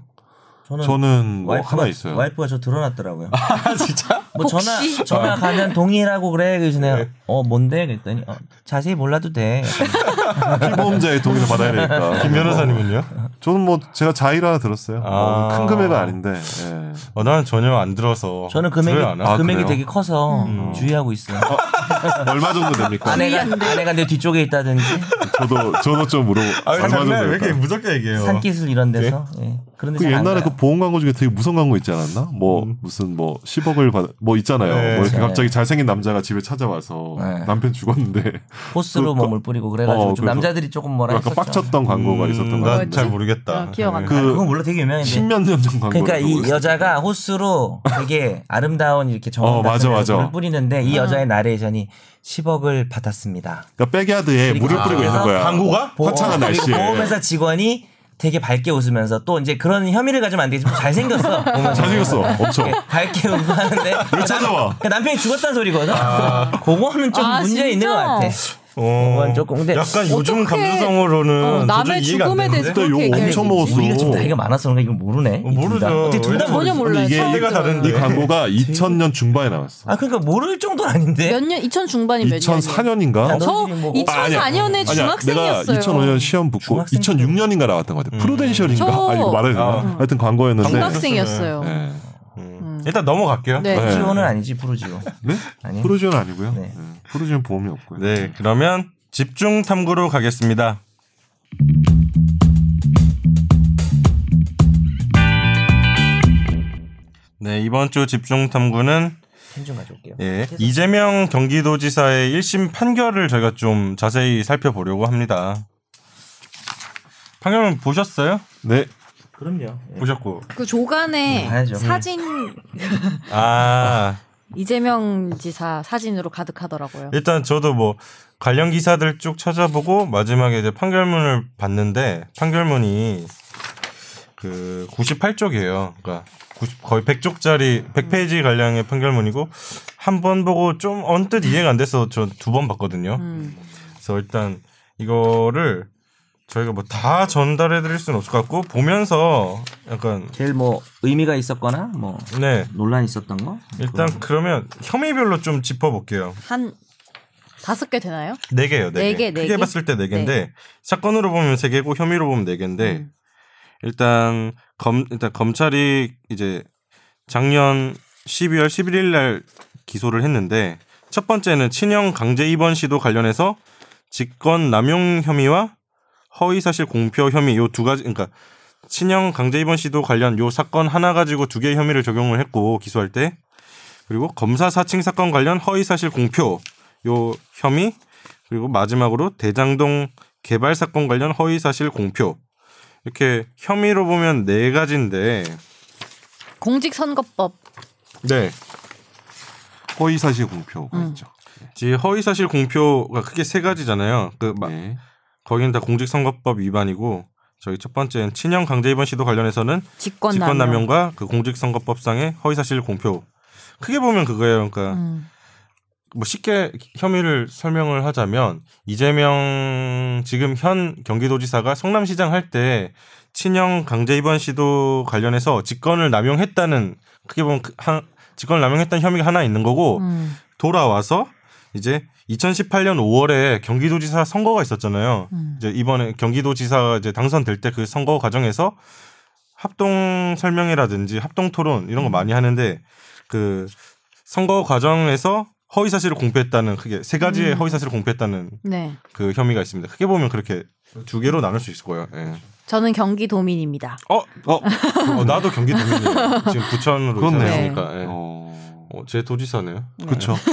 저는, 저는 뭐 와이프가, 하나 있어요. 와이프가 저 들어놨더라고요. 아 진짜? 뭐 전화? 전화 가면 동의라고 그래. 그래서 내가 네. 어 뭔데 그랬더니 어, 자세히 몰라도 돼. 피보험자의 동의를 받아야 되니까. 김 변호사님은요? 저는 뭐 제가 자의를 하나 들었어요. 아. 뭐 큰 금액은 아닌데. 예. 어, 나는 전혀 안 들어서. 저는 금액이? 아, 금액이 그래요? 되게 커서 음. 주의하고 있어요. 얼마 정도 됩니까? 아내가 아내가 내 뒤쪽에 있다든지 저도 저도 좀 물어. 아, 얼마 정도 왜 이렇게? 무섭게 얘기해요? 산기술 이런 데서 예. 그런 그 옛날에. 그 보험 광고 중에 되게 무서운 광고 있지 않았나? 뭐 음. 무슨 뭐 10억을 받, 뭐 있잖아요. 네. 뭐 이렇게 네. 갑자기 잘생긴 남자가 집에 찾아와서 네. 남편 죽었는데 호스로 그- 몸을 뿌리고 그래가지고 어, 좀 남자들이 조금 뭐라 약간 했었죠. 빡쳤던 광고가 음, 있었던 것나 같은데. 잘 모르겠다. 어, 기억 안 네. 나. 아, 그건 몰라 되게 유명한데. 십몇 년 전 광고. 그러니까 이 여자가 호스로 되게 아름다운 이렇게 정원 어, 같은 맞아, 뿌리는데 이 여자의 나레이션이 10억을 받았습니다. 그러니까 백야드에 물을 뿌리고 있는 거야. 광고가? 화창한 그리고 날씨에. 보험회사 직원이 되게 밝게 웃으면서 또 이제 그런 혐의를 가지면 안 되지만 잘생겼어. 잘생겼어. 엄청. 이렇게 밝게 웃고 하는데 왜 찾아와? 그 남편이 죽었다는 소리거든. 그거는 좀 아, 문제 있는 것 진짜? 같아. 어, 그건 조금 근데 약간 요즘 감수성으로는 어, 남의 죽음에 대해서 욕 얘기할 엄청 수 먹었어. 우리가 좀 나이가 많아서 그런가 이거 모르네. 어, 모르죠. 어떻게 둘다 전혀 몰라요. 이게 들어요. 다른데. 이 광고가 2000년 중반에 나왔어. 아 그러니까 모를 정도는 아닌데. 몇 년? 2000 중반이 몇 년이에요? 2004년인가? 야, 너- 저 너희들이 뭐- 2004년에 중학생이었어요. 내가 2005년 시험 붙고 중학생 2006년인가 나왔던 것 같아. 음. 프루덴셜인가? 저- 아 이거 말해야 되나? 아. 하여튼 광고였는데. 중학생이었어요. 일단 넘어갈게요. 네. 네. 프루지오는 아니지 프루지오. 네? 아니. 프루지오는 아니고요. 네. 네. 프루지오는 보험이 없고요. 네, 그러면 집중 탐구로 가겠습니다. 네, 이번 주 집중 탐구는 펜좀 가져올게요. 예, 이재명 경기도지사의 1심 판결을 저희가 좀 자세히 살펴보려고 합니다. 판결은 보셨어요? 네. 그럼요. 예. 보셨고. 그 조간에 봐야죠. 사진 아, 이재명 지사 사진으로 가득하더라고요. 일단 저도 뭐 관련 기사들 쭉 찾아보고 마지막에 이제 판결문을 봤는데 판결문이 그 98쪽이에요. 그러니까 90, 거의 100쪽짜리 100페이지 가량의 판결문이고 한 번 보고 좀 언뜻 이해가 안 돼서 저 두 번 봤거든요. 음. 그래서 일단 이거를 저희가 뭐 다 전달해 드릴 수는 없을 것 같고 보면서 약간 제일 뭐 의미가 있었거나 뭐 네 논란 이 있었던 거? 일단 그러면 혐의별로 좀 짚어볼게요. 한 다섯 개 되나요? 네 개요, 네, 네 개. 개, 네 크게 개? 봤을 때 네 개인데 사건으로 보면 세 개고 혐의로 보면 네 개인데 음. 일단 검 일단 검찰이 이제 작년 12월 11일 날 기소를 했는데 첫 번째는 친형 강제 입원 시도 관련해서 직권 남용 혐의와 허위 사실 공표 혐의 요 두 가지 그러니까 친형 강제 입원 시도 관련 요 사건 하나 가지고 두 개의 혐의를 적용을 했고 기소할 때 그리고 검사 사칭 사건 관련 허위 사실 공표 요 혐의 그리고 마지막으로 대장동 개발 사건 관련 허위 사실 공표 이렇게 혐의로 보면 네 가지인데 공직선거법 네 허위 사실 공표가 음. 있죠. 지 허위 사실 공표가 크게 세 가지잖아요. 그 마- 네. 거기는 다 공직선거법 위반이고 저희 첫 번째는 친형 강제 입원 시도 관련해서는 직권남용. 직권남용과 그 공직선거법상의 허위사실 공표. 크게 보면 그거예요. 그러니까 음. 뭐 쉽게 혐의를 설명을 하자면 이재명 지금 현 경기도지사가 성남시장 할 때 친형 강제 입원 시도 관련해서 직권을 남용했다는 크게 보면 그 한, 직권을 남용했다는 혐의가 하나 있는 거고 음. 돌아와서 이제 2018년 5월에 경기도지사 선거가 있었잖아요. 음. 이제 이번에 경기도지사 이제 당선될 때 그 선거 과정에서 합동 설명회라든지 합동 토론 이런 거 많이 하는데 그 선거 과정에서 허위 사실을 공표했다는 크게 세 가지의 음. 허위 사실을 공표했다는 네. 그 혐의가 있습니다. 크게 보면 그렇게 두 개로 나눌 수 있을 거예요. 예. 저는 경기도민입니다. 어, 어, 어, 나도 경기도민이에요. 지금 부천으로. 이사했으니까. 예. 어. 어, 제 도지사네요. 그렇죠.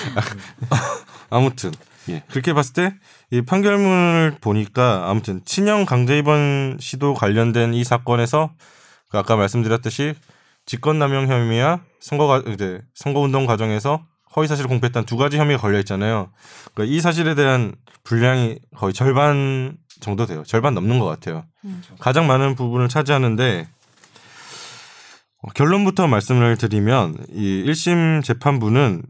아무튼 예. 그렇게 봤을 때 이 판결문을 보니까 아무튼 친형 강제 입원 시도 관련된 이 사건에서 그 아까 말씀드렸듯이 직권남용 혐의와 선거가 이제 선거운동 과정에서 허위 사실을 공표했다는 두 가지 혐의가 걸려 있잖아요. 그러니까 이 사실에 대한 분량이 거의 절반 정도 돼요. 절반 넘는 것 같아요. 음. 가장 많은 부분을 차지하는데 어, 결론부터 말씀을 드리면 이 1심 재판부는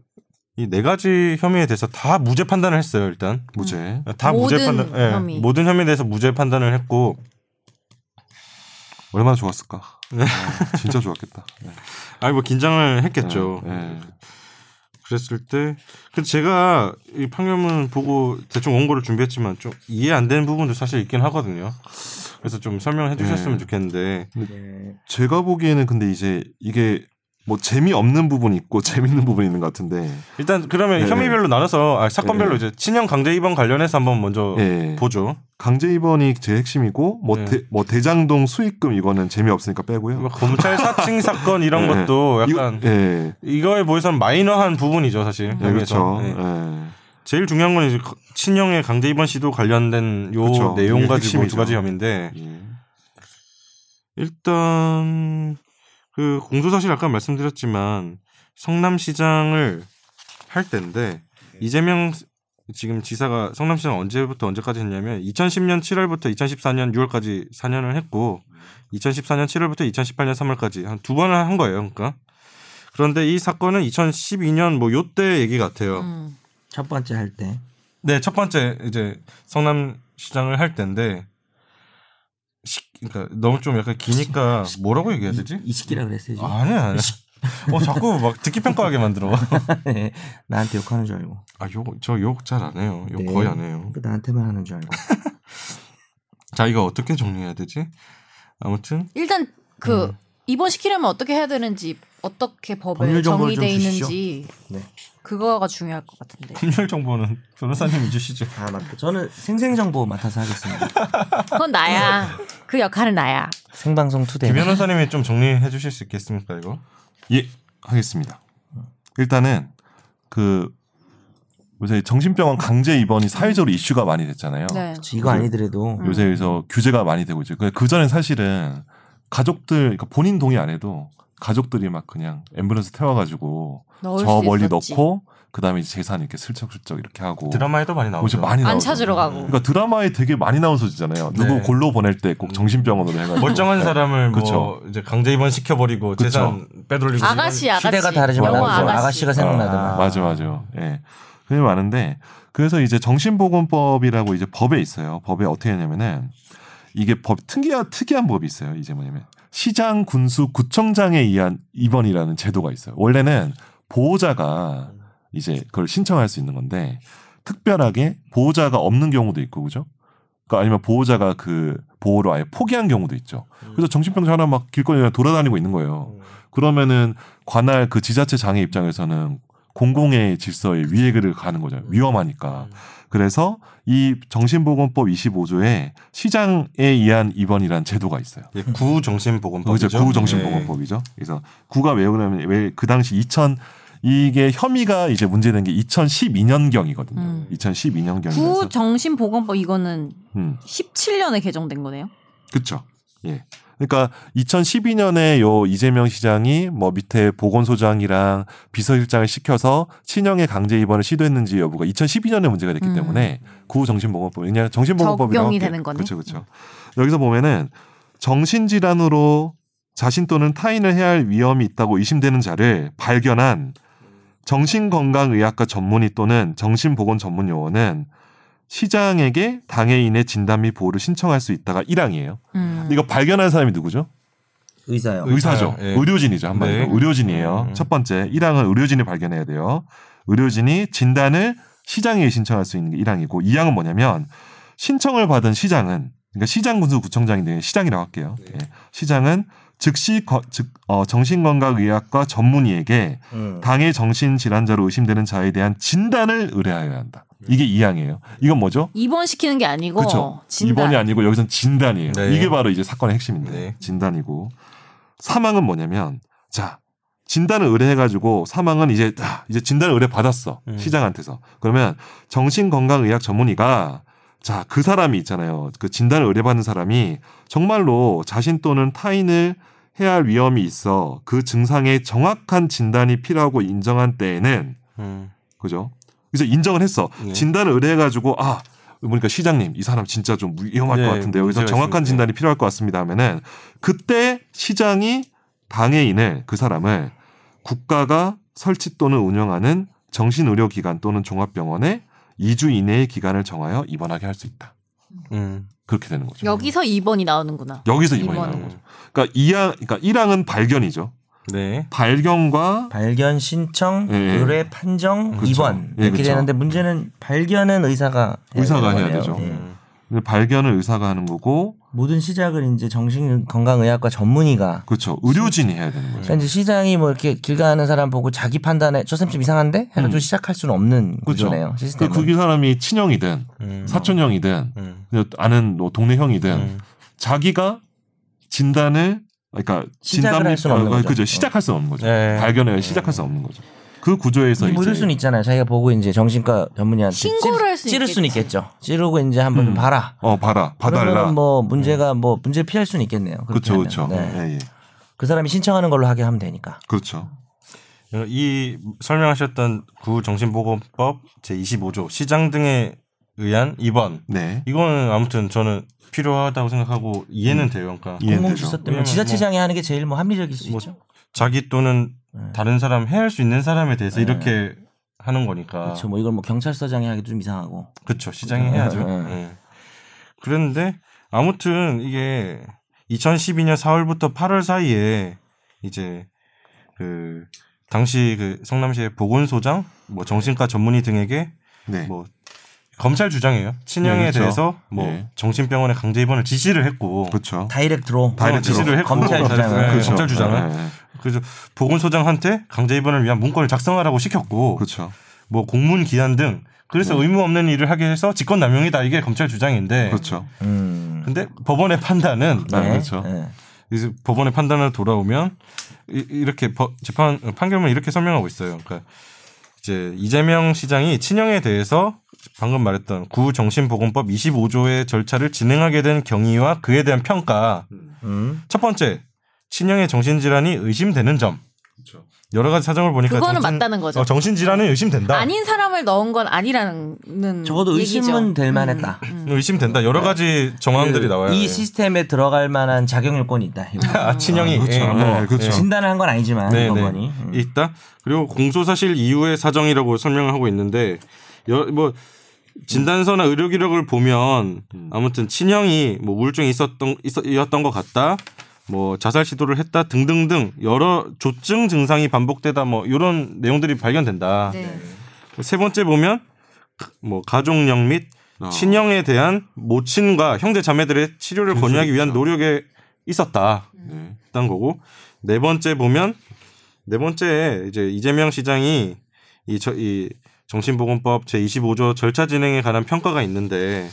이 네 가지 혐의에 대해서 다 무죄 판단을 했어요. 일단 무죄. 다 무죄 모든 판단, 예, 혐의. 모든 혐의에 대해서 무죄 판단을 했고 얼마나 좋았을까. 아, 진짜 좋았겠다. 네. 아니 뭐 긴장을 했겠죠. 네. 그랬을 때, 근데 제가 이 판결문 보고 대충 원고를 준비했지만 좀 이해 안 되는 부분도 사실 있긴 하거든요. 그래서 좀 설명을 해주셨으면 네. 좋겠는데, 네. 제가 보기에는 근데 이제 이게 뭐 재미없는 부분이 있고 재밌는 부분이 있는 것 같은데. 일단 그러면 네. 혐의별로 나눠서 아, 사건별로 네. 이제 친형 강제 입원 관련해서 한번 먼저 예. 보죠. 강제 입원이 제일 핵심이고 뭐, 네. 대, 뭐 대장동 수익금 이거는 재미없으니까 빼고요. 뭐 검찰 사칭 사건 이런 네. 것도 약간 이거, 예. 이거 에 보여서는 마이너한 부분이죠, 사실. 네, 그렇죠. 네. 예. 제일 중요한 건 이제 거- 친형의 강제 입원 시도 관련된 요 그쵸. 내용 가지고. 두 가지 혐의인데 예. 일단 그 공소 사실 아까 말씀드렸지만 성남시장을 할 때인데 이재명 지금 지사가 성남시장 언제부터 언제까지 했냐면 2010년 7월부터 2014년 6월까지 4년을 했고 2014년 7월부터 2018년 3월까지 한 두 번을 한 거예요. 그러니까 그런데 이 사건은 2012년 뭐 요때 얘기 같아요. 음. 첫 번째 할 때. 네, 첫 번째 이제 성남시장을 할 때인데 시, 그러니까 너무 좀 약간 기니까 뭐라고 얘기해야 되지? 이 시기라 그랬어요. 지금. 아니야, 아니야. 어 자꾸 막 듣기 평가하게 만들어. 네. 나한테 욕하는 줄 알고. 아, 욕저 욕 잘 안 해요. 욕 네. 거의 안 해요. 그 나한테만 하는 줄 알고. 자, 이거 어떻게 정리해야 되지? 아무튼 일단 그 음. 입원시키려면 어떻게 해야 되는지 어떻게 법에 법률 정보를 정의돼 좀 주시죠. 있는지 네. 그거가 중요할 것 같은데. 법률 정보는 변호사님이 주시죠. 아 맞다. 저는 생생 정보 맡아서 하겠습니다. 그건 나야. 그 역할은 나야. 생방송 투대. 김 변호사님이 좀 정리해 주실 수 있겠습니까, 이거? 예, 하겠습니다. 일단은 그 요새 정신병원 강제 입원이 사회적으로 이슈가 많이 됐잖아요. 네. 이거 아니더라도 음. 요새 그래서 규제가 많이 되고 있죠. 그 전엔 사실은 가족들, 그러니까 본인 동의 안 해도 가족들이 막 그냥 앰뷸런스 태워가지고 저수 멀리 있었지. 넣고 그 다음에 재산 이렇게 슬쩍슬쩍 이렇게 하고 드라마에도 많이 나오죠. 많이 안 나오죠. 찾으러 가고. 그러니까 드라마에 되게 많이 나온 소지잖아요. 누구 네. 골로 보낼 때 꼭 정신병원으로 해가지고 멀쩡한 네. 사람을 뭐 그쵸. 이제 강제 입원 시켜버리고 그쵸. 재산 빼돌리고 아가씨 아가씨. 시대가 다르지만. 아가씨. 아가씨가 생각나더만. 아, 맞아, 맞아. 예. 그게 많은데 그래서 이제 정신보건법이라고 이제 법에 있어요. 법에 어떻게 하냐면은 이게 법 특이한 특이한 법이 있어요. 이제 뭐냐면 시장 군수 구청장에 의한 입원이라는 제도가 있어요. 원래는 보호자가 이제 그걸 신청할 수 있는 건데 특별하게 보호자가 없는 경우도 있고 그죠? 그러니까 아니면 보호자가 그 보호를 아예 포기한 경우도 있죠. 그래서 정신병자 하나 막 길거리에 돌아다니고 있는 거예요. 그러면은 관할 그 지자체 장애 입장에서는 공공의 질서에 위해를 가는 거죠. 위험하니까. 그래서 이 정신보건법 25조에 시장에 의한 입원이라는 제도가 있어요. 예, 구정신보건법이죠. 그죠? 구정신보건법이죠. 그래서 구가 왜 그러냐면 왜 그 당시 2000 이게 혐의가 이제 문제된 게 2012년경이거든요. 음. 2012년경이라서. 구정신보건법 이거는 음. 17년에 개정된 거네요. 그렇죠. 예. 그러니까 2012년에 요 이재명 시장이 뭐 밑에 보건소장이랑 비서실장을 시켜서 친형의 강제 입원을 시도했는지 여부가 2012년에 문제가 됐기 음. 때문에 구정신보건법 그냥 정신보건법이 적용이 되는 거네. 그렇죠, 그렇죠. 여기서 보면은 정신질환으로 자신 또는 타인을 해야 할 위험이 있다고 의심되는 자를 발견한 정신건강의학과 전문의 또는 정신보건 전문 요원은 시장에게 당해인의 진단 및 보호를 신청할 수 있다가 1항이에요. 음. 이거 발견한 사람이 누구죠? 의사요. 의사죠. 예. 의료진이죠. 한마디로. 네. 의료진이에요. 음. 첫 번째 1항은 의료진이 발견해야 돼요. 의료진이 진단을 시장에 신청할 수 있는 게 1항이고 2항은 뭐냐면 신청을 받은 시장은 그러니까 시장 군수구청장인데 시장이라고 할게요. 네. 예. 시장은 즉시 거, 즉 어, 정신건강의학과 전문의에게 음. 당해 정신질환자로 의심되는 자에 대한 진단을 의뢰하여야 한다. 이게 2항이에요. 이건 뭐죠? 입원시키는 게 아니고. 진단. 입원이 아니고 여기선 진단이에요. 네. 이게 바로 이제 사건의 핵심인데 네. 진단이고 사망은 뭐냐면 자 진단을 의뢰해가지고 사망은 이제 아, 이제 진단을 의뢰 받았어 음. 시장한테서 그러면 정신건강의학 전문의가 자 그 사람이 있잖아요 그 진단을 의뢰받는 사람이 정말로 자신 또는 타인을 해야 할 위험이 있어 그 증상의 정확한 진단이 필요하고 인정한 때에는 음. 그죠? 그래서 인정을 했어. 네. 진단을 의뢰해가지고 아 보니까 시장님 이 사람 진짜 좀 위험할 네, 것 같은데요. 그래서 정확한 있습니다. 진단이 필요할 것 같습니다. 하면은 그때 시장이 당해인을 그 사람을 국가가 설치 또는 운영하는 정신의료기관 또는 종합병원에 2주 이내의 기간을 정하여 입원하게 할 수 있다. 음. 그렇게 되는 거죠. 여기서 2번이 나오는구나. 여기서 입원이 입원. 나오는 거죠. 그러니까 2항, 그러니까 1항은 발견이죠. 네. 발견과 발견 신청, 예, 예. 의뢰 판정, 그쵸. 입원 예, 이렇게 그쵸. 되는데 문제는 발견은 의사가 해야 의사가 해야 거네요. 되죠. 예. 음. 발견을 의사가 하는 거고, 모든 시작을 이제 정신 건강의학과 전문의가 그렇죠. 의료진이 해야 되는 거죠. 그러니까 이제 시장이 뭐 이렇게 길 가는 사람 보고 자기 판단에 저 쌤 좀 이상한데 해가지고 음. 시작할 수는 없는 그렇죠. 구조네요. 그, 시스템은. 그 사람이 친형이든 음. 사촌형이든 음. 아는 뭐 동네 형이든 음. 자기가 진단을 그러니까 시작을 진단 할 수는 없는 어, 거죠. 그죠. 시작할 수는 없는 거죠. 네. 발견을 시작할 수 없는 거죠. 그 구조에서 뭐 이제 수는 있잖아요. 자기가 보고 이제 정신과 전문의한테 신고를 찌르- 할수 찌를 수는. 있겠죠. 찌르고 이제 한번 좀 음. 봐라. 어 봐라 봐달라. 그러면 뭐 문제가 뭐 문제 피할 수는 있겠네요. 그렇죠. 그렇죠. 네. 예, 예. 그 사람이 신청하는 걸로 하게 하면 되니까. 그렇죠. 이 설명하셨던 구정신보건법 제 25조 시장 등에 의한 입원 네. 이거는 아무튼 저는 필요하다고 생각하고 이해는 돼요. 그러니까 되죠. 때문에 지자체장이 하는 게 제일 뭐 합리적일 수 뭐 있죠. 자기 또는 네. 다른 사람 해할 수 있는 사람에 대해서 네. 이렇게 하는 거니까 그렇죠. 뭐 이걸 뭐 경찰서장이 하기도 좀 이상하고. 그렇죠. 시장이 네, 해야죠. 네. 예. 그런데 아무튼 이게 2012년 4월부터 8월 사이에 이제 그 당시 그 성남시의 보건소장, 뭐 정신과 전문의 등에게 네. 뭐 검찰 주장이에요. 친형에 네, 그렇죠. 대해서 뭐 네. 정신병원에 강제 입원을 지시를 했고 그렇죠. 다이렉트로 다이렉트로. 지시를 했고 검찰 주장을. 네, 그렇죠. 검찰 주장을 네, 네. 그래서 보건소장한테 강제 입원을 위한 문건을 작성하라고 시켰고 그렇죠. 뭐 공문 기한 등 그래서 네. 의무 없는 일을 하게 해서 직권남용이다 이게 검찰 주장인데 그렇죠. 음. 근데 법원의 판단은 네, 그렇죠. 네. 이제 법원의 판단을 돌아오면 이- 이렇게 법- 재판 판결문 이렇게 설명하고 있어요. 그러니까 이제 이재명 시장이 친형에 대해서 방금 말했던 구정신보건법 25조의 절차를 진행하게 된 경위와 그에 대한 평가. 음. 첫 번째, 친형의 정신질환이 의심되는 점. 그렇죠. 여러 가지 사정을 보니까 그거는 맞다는 거죠. 어, 정신질환은 의심된다. 아닌 사람을 넣은 건 아니라는 적어도 얘기죠. 의심은 될 만했다. 음. 의심된다. 여러 가지 정황들이 그 나와요. 이 예. 시스템에 들어갈 만한 자격 요건이 있다. 아, 친형이 아, 그렇죠. 예, 네, 그렇죠. 예. 진단을 한 건 아니지만 네, 법원이. 네. 음. 있다. 그리고 공소사실 이후의 사정이라고 설명을 하고 있는데 여, 뭐 진단서나 의료 기록을 보면 음. 아무튼 친형이 뭐 우울증이 있었던 있었던 것 같다. 뭐 자살 시도를 했다 등등등 여러 조증 증상이 반복되다 뭐 이런 내용들이 발견된다. 네. 세 번째 보면 뭐 가족력 및 어. 친형에 대한 모친과 형제 자매들의 치료를 권유하기 위한. 노력에 있었다. 네. 있다는 거고 네 번째 보면 네 번째 이제 이재명 시장이 이, 저, 이 정신보건법 제 25조 절차 진행에 관한 평가가 있는데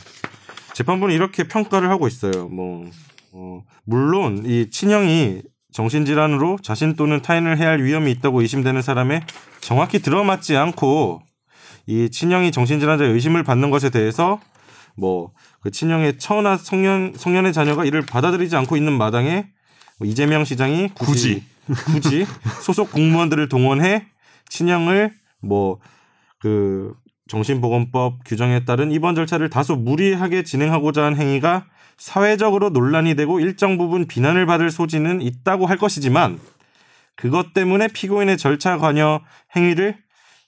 재판부는 이렇게 평가를 하고 있어요. 뭐 어, 물론 이 친형이 정신질환으로 자신 또는 타인을 해야 할 위험이 있다고 의심되는 사람에 정확히 들어맞지 않고 이 친형이 정신질환자의 의심을 받는 것에 대해서 뭐 그 친형의 처나 성년 성년의 자녀가 이를 받아들이지 않고 있는 마당에 뭐 이재명 시장이 굳이. 굳이 소속 공무원들을 동원해 친형을 뭐 그 정신보건법 규정에 따른 입원 절차를 다소 무리하게 진행하고자 한 행위가 사회적으로 논란이 되고 일정 부분 비난을 받을 소지는 있다고 할 것이지만 그것 때문에 피고인의 절차 관여 행위를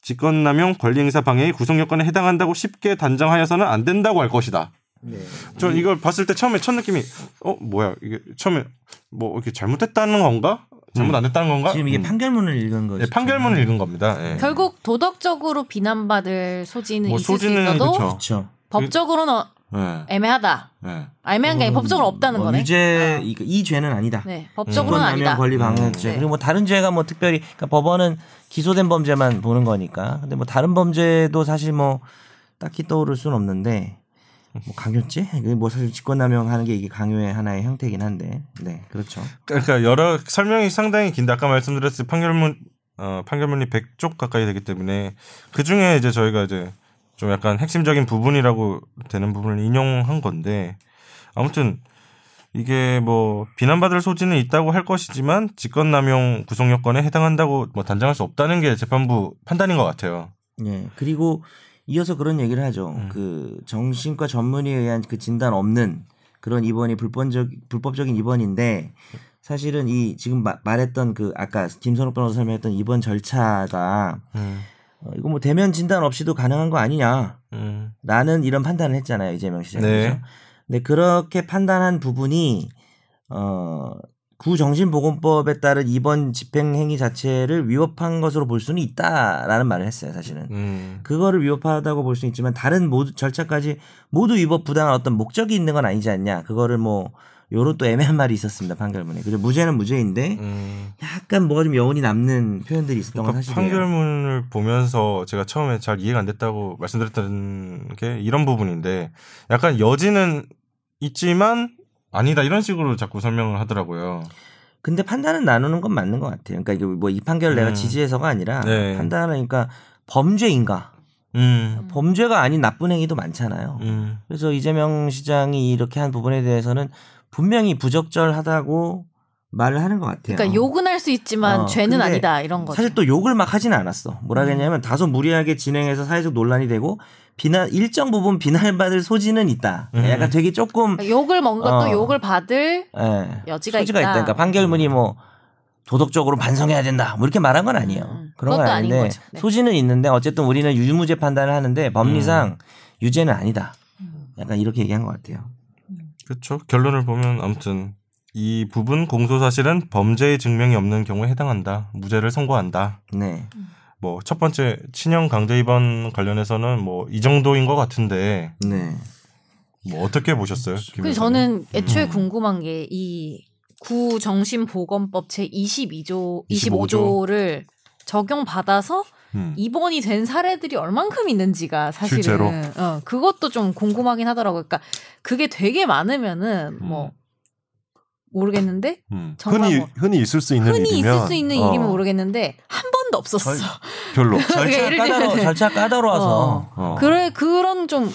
직권남용 권리행사 방해의 구성 요건에 해당한다고 쉽게 단정하여서는 안 된다고 할 것이다. 네. 저 이걸 봤을 때 처음에 첫 느낌이 어 뭐야 이게 처음에 뭐 이렇게 잘못했다는 건가 잘못 안 됐다는 건가 지금 이게 음. 판결문을 읽은 거죠. 네, 판결문을 읽은 겁니다. 예. 결국 도덕적으로 비난받을 소지는 뭐 있을 소지는 수 있어도 그쵸. 법적으로는 어- 네. 애매하다. 네. 애매한 게 아니라 법적으로 없다는 뭐 거네. 유죄 어. 이, 이 죄는 아니다. 네, 법적으로는 직권남용 아니다. 권리 방해죄 네. 그리고 뭐 다른 죄가 뭐 특별히 그러니까 법원은 기소된 범죄만 보는 거니까 근데 뭐 다른 범죄도 사실 뭐 딱히 떠오를 수는 없는데 뭐 강요죄 이게 뭐 사실 직권남용하는 게 이게 강요의 하나의 형태긴 한데 네 그렇죠 그러니까 여러 설명이 상당히 긴데 아까 말씀드렸듯이 판결문 어, 판결문이 100쪽 가까이 되기 때문에 그 중에 이제 저희가 이제 좀 약간 핵심적인 부분이라고 되는 부분을 인용한 건데 아무튼 이게 뭐 비난받을 소지는 있다고 할 것이지만 직권남용 구성 요건에 해당한다고 뭐 단정할 수 없다는 게 재판부 판단인 것 같아요. 예 그리고 이어서 그런 얘기를 하죠 음. 그 정신과 전문의에 의한 그 진단 없는 그런 입원이 불법적 불법적인 입원인데 사실은 이 지금 마- 말했던 그 아까 김선욱 변호사 설명했던 입원 절차가 음, 어, 이거 뭐 대면 진단 없이도 가능한 거 아니냐. 음, 라는 이런 판단을 했잖아요 이재명 시장. 네. 근데 그렇게 판단한 부분이 어 구정신보건법에 따른 입원 집행 행위 자체를 위법한 것으로 볼 수는 있다라는 말을 했어요 사실은. 음, 그거를 위법하다고 볼 수는 있지만 다른 모두 절차까지 모두 위법 부당한 어떤 목적이 있는 건 아니지 않냐. 그거를 뭐 요런 또 애매한 말이 있었습니다 판결문에. 그래서 무죄는 무죄인데 음. 약간 뭐가 좀 여운이 남는 표현들이 있었던 건 그러니까 사실이에요. 판결문을 보면서 제가 처음에 잘 이해가 안 됐다고 말씀드렸던 게 이런 부분인데 약간 여지는 있지만 아니다 이런 식으로 자꾸 설명을 하더라고요. 근데 판단은 나누는 건 맞는 것 같아요. 그러니까 이게 뭐 이 판결을 내가 음. 지지해서가 아니라 네. 판단은 그러니까 범죄인가 음, 범죄가 아닌 나쁜 행위도 많잖아요. 음, 그래서 이재명 시장이 이렇게 한 부분에 대해서는 분명히 부적절하다고 말을 하는 것 같아요. 그러니까 욕은 할 수 있지만 어, 죄는 아니다 이런 거죠. 사실 또 욕을 막 하지는 않았어. 뭐라 그랬냐면 다소 무리하게 진행해서 사회적 논란이 되고 비난 일정 부분 비난받을 소지는 있다. 음. 약간 되게 조금 그러니까 욕을 먹은 것도 어. 욕을 받을 예, 여지가 소지가 있다. 있다. 그러니까 판결문이 뭐 도덕적으로 반성해야 된다. 뭐 이렇게 말한 건 아니에요. 음, 그런 건 아닌 아닌데. 네. 소지는 있는데 어쨌든 우리는 유무죄 판단을 하는데 법리상 음. 유죄는 아니다. 음. 약간 이렇게 얘기한 것 같아요. 그렇죠. 결론을 보면 아무튼 이 부분 공소 사실은 범죄의 증명이 없는 경우에 해당한다. 무죄를 선고한다. 네. 뭐 첫 번째 친형 강제 입원 관련해서는 뭐 이 정도인 것 같은데 네. 뭐 어떻게 보셨어요? 김 그? 저는 애초에 음. 궁금한 게 이 구정신보건법 제 22조 25조. 25조를 적용받아서 음. 입원이 된 사례들이 얼만큼 있는지가 사실은 실제로? 어, 그것도 좀 궁금하긴 하더라고요. 그러니까 그게 되게 많으면은 뭐 모르겠는데 음. 정말 흔히 뭐 흔히 있을 수 있는 흔히 일이면 있을 수 있는 어, 일이면 모르겠는데 한 번도 없었어. 절- 별로. 절차 예를 까다로 들면은- 절차 까다로워서 어. 어. 그래 그런 좀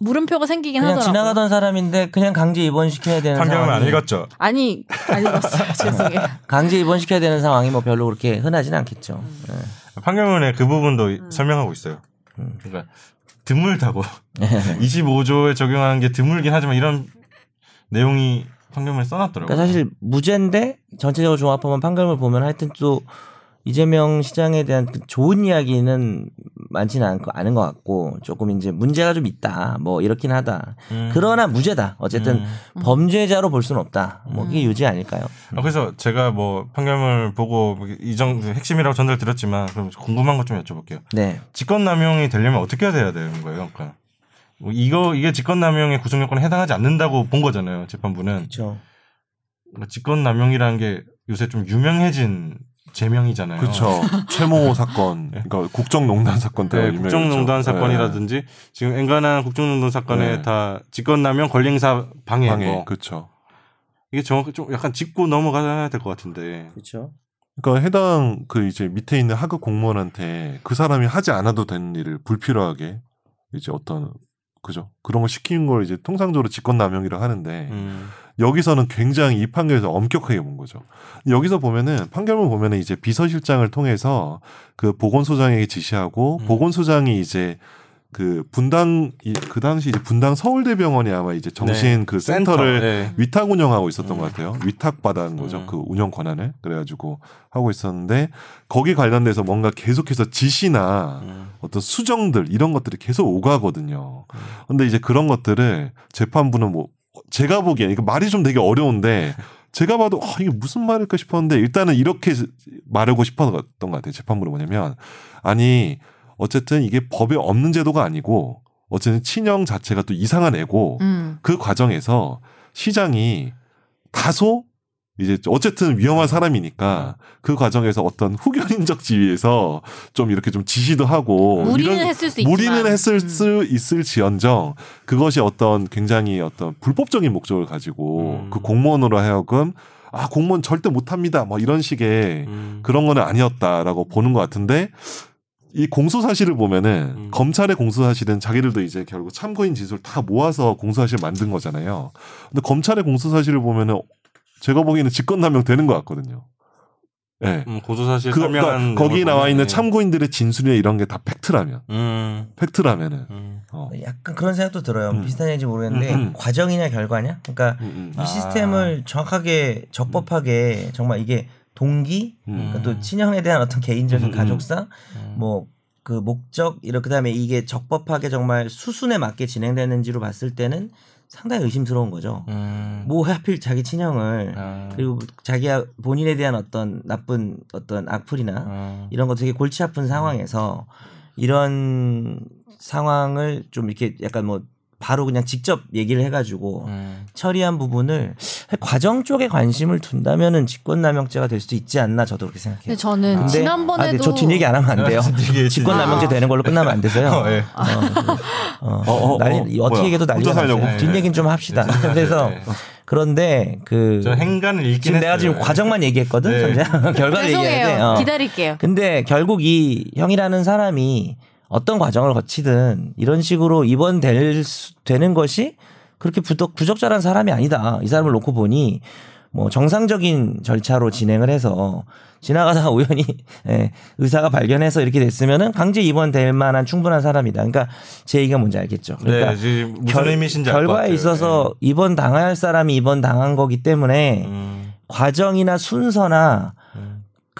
물음표가 생기긴 그냥 하더라고요. 지나가던 사람인데 그냥 강제 입원시켜야 되는 판결문 안 상황이 읽었죠. 아니 안 읽었어요. 죄송해요. 강제 입원시켜야 되는 상황이 뭐 별로 그렇게 흔하진 않겠죠. 네. 판결문에 그 부분도 음. 설명하고 있어요. 음. 그러니까 드물다고 25조에 적용하는 게 드물긴 하지만 이런 내용이 판결문에 써놨더라고요. 그러니까 사실 무죄인데 전체적으로 종합하면 판결을 보면 하여튼 또 이재명 시장에 대한 그 좋은 이야기는 많지는 않고 않은 것 같고 조금 이제 문제가 좀 있다 뭐 이렇긴 하다 음. 그러나 무죄다 어쨌든 음. 범죄자로 볼 수는 없다 뭐 그게 유죄 아닐까요? 아, 그래서 제가 뭐 판결문을 보고 이 정도 핵심이라고 전달 드렸지만 그럼 궁금한 것 좀 여쭤볼게요. 네 직권남용이 되려면 어떻게 해야 되는 거예요? 그러니까 뭐 이거 이게 직권남용의 구성 요건에 해당하지 않는다고 본 거잖아요. 재판부는 그렇죠. 직권남용이라는 게 요새 좀 유명해진 제명이잖아요. 그렇죠. 최모 사건, 그러니까 국정농단 사건 때 네. 국정농단 네. 사건이라든지 지금 엔간한 국정농단 사건에 네. 다 직권남용 권리행사 방해, 방해, 뭐 그렇죠. 이게 정확히 좀 약간 짚고 넘어가야 될 것 같은데 그렇죠. 그러니까 해당 그 이제 밑에 있는 하급 공무원한테 그 사람이 하지 않아도 되는 일을 불필요하게 이제 어떤 그죠 그런 걸 시키는 걸 이제 통상적으로 직권남용이라 하는데 음. 여기서는 굉장히 이 판결에서 엄격하게 본 거죠. 여기서 보면은 판결문 보면은 이제 비서실장을 통해서 그 보건소장에게 지시하고 음. 보건소장이 이제 그 분당 이- 그 당시 이제 분당 서울대병원이 아마 이제 정신 네. 그 센터, 센터를 네. 위탁 운영하고 있었던 음. 것 같아요. 위탁 받은 거죠. 음. 그 운영 권한을 그래가지고 하고 있었는데 거기 관련돼서 뭔가 계속해서 지시나 음. 어떤 수정들 이런 것들이 계속 오가거든요. 근데 이제 그런 것들을 재판부는 뭐 제가 보기엔 이거 말이 좀 되게 어려운데 제가 봐도 아, 이게 무슨 말일까 싶었는데 일단은 이렇게 말하고 싶었던 것 같아요. 재판부는 뭐냐면 아니 어쨌든 이게 법에 없는 제도가 아니고 어쨌든 친형 자체가 또 이상한 애고 음. 그 과정에서 시장이 다소 이제 어쨌든 위험한 사람이니까 그 과정에서 어떤 후견인적 지위에서 좀 이렇게 좀 지시도 하고 무리는 이런- 했을 수 있지만 무리는 했을 음. 수 있을지언정 그것이 어떤 굉장히 어떤 불법적인 목적을 가지고 음. 그 공무원으로 하여금 아 공무원 절대 못합니다 뭐 이런 식의 음. 그런 거는 아니었다라고 보는 것 같은데 이 공소 사실을 보면은 음. 검찰의 공소 사실은 자기들도 이제 결국 참고인 진술 다 모아서 공소 사실 만든 거잖아요. 근데 검찰의 공소 사실을 보면은 제가 보기에는 직권남용 되는 것 같거든요. 예. 음, 고소사실 그, 그러니까 거기 나와 있는 보면, 참고인들의 진술이나 이런 게 다 팩트라면, 음. 팩트라면은, 음. 어. 약간 그런 생각도 들어요. 음. 비슷한 얘기인지 모르겠는데 음, 음. 과정이냐 결과냐? 그러니까. 이 아. 시스템을 정확하게 적법하게 정말 이게 동기, 음. 그러니까 또 친형에 대한 어떤 개인적인. 가족사, 음. 뭐그 목적 이렇게 그다음에 이게 적법하게 정말 수순에 맞게 진행되는지로 봤을 때는 상당히 의심스러운 거죠. 음. 뭐 하필 자기 친형을 아. 그리고 자기가 본인에 대한 어떤 나쁜 어떤 악플이나 아. 이런 거 되게 골치 아픈 상황에서 이런 상황을 좀 이렇게 약간 뭐 바로 그냥 직접 얘기를 해가지고 음. 처리한 부분을 과정 쪽에 관심을 둔다면은 직권남용죄가 될 수도 있지 않나 저도 그렇게 생각해요. 근데 저는 근데- 지난번에도 아, 근데 저뒷 얘기 안 하면 안 돼요. 직권남용죄 아. 되는 걸로 끝나면 안 되세요. 어, 예. 어, 어, 어, 어, 난리 어, 어떻게 뭐야. 얘기해도 난리가? 났어요. 뒷 얘기는 좀 합시다. 네, 그래서 네. 그런데 그저 행간을 읽긴 지금 내가 했어요. 지금 과정만 얘기했거든. 네. 결과를 얘기해야 돼. 어. 기다릴게요. 근데 결국 이 형이라는 사람이 어떤 과정을 거치든 이런 식으로 입원될 수- 되는 것이 그렇게 부적, 부적절한 사람이 아니다. 이 사람을 놓고 보니 뭐 정상적인 절차로 진행을 해서 지나가다가 우연히 예, 의사가 발견해서 이렇게 됐으면은 강제 입원될 만한 충분한 사람이다. 그러니까 제 얘기가 뭔지 알겠죠. 그러니까 네, 무슨 결 과에 같아요. 있어서 입원 당할 사람이 입원 당한 거기 때문에 네. 음. 과정이나 순서나 음.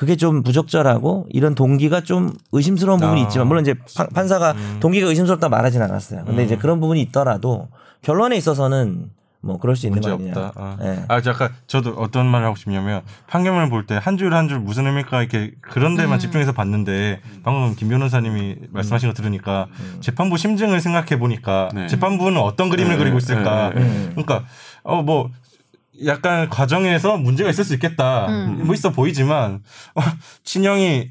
그게 좀 부적절하고 이런 동기가 좀 의심스러운 부분이 아. 있지만 물론 이제 판- 판사가 음. 동기가 의심스럽다 말하진 않았어요. 근데 음. 이제 그런 부분이 있더라도 결론에 있어서는 뭐 그럴 수 있는 거 아니냐. 없다. 아. 예. 아, 잠깐 저도 어떤 말을 하고 싶냐면 판결문을 볼 때 한 줄 한 줄 무슨 의미일까 이렇게 그런 데만 음. 집중해서 봤는데 방금 김 변호사님이 말씀하신 거 들으니까 재판부 심증을 생각해 보니까 네. 재판부는 어떤 그림을 네, 그리고 네, 있을까? 네, 네. 그러니까 어 뭐 약간 과정에서 문제가 있을 수 있겠다. 음. 뭐 있어 보이지만 어, 친형이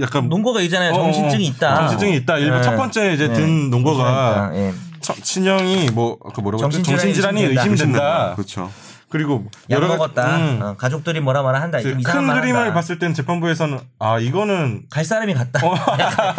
약간 논거가 있잖아요. 어, 정신증이 있다. 정신증이 있다. 일부 네. 첫 번째 이제 네. 든 논거가 예. 처- 친형이 뭐 그 뭐라고 했죠? 정신질환이 정신질환이 의심된다. 의심된다. 그렇죠. 그리고 약 여러 먹었다. 음. 어, 가족들이 뭐라 뭐라 한다. 좀그 이상한 큰말 그림을 한다. 봤을 땐 재판부에서는 아 이거는 갈 사람이 같다.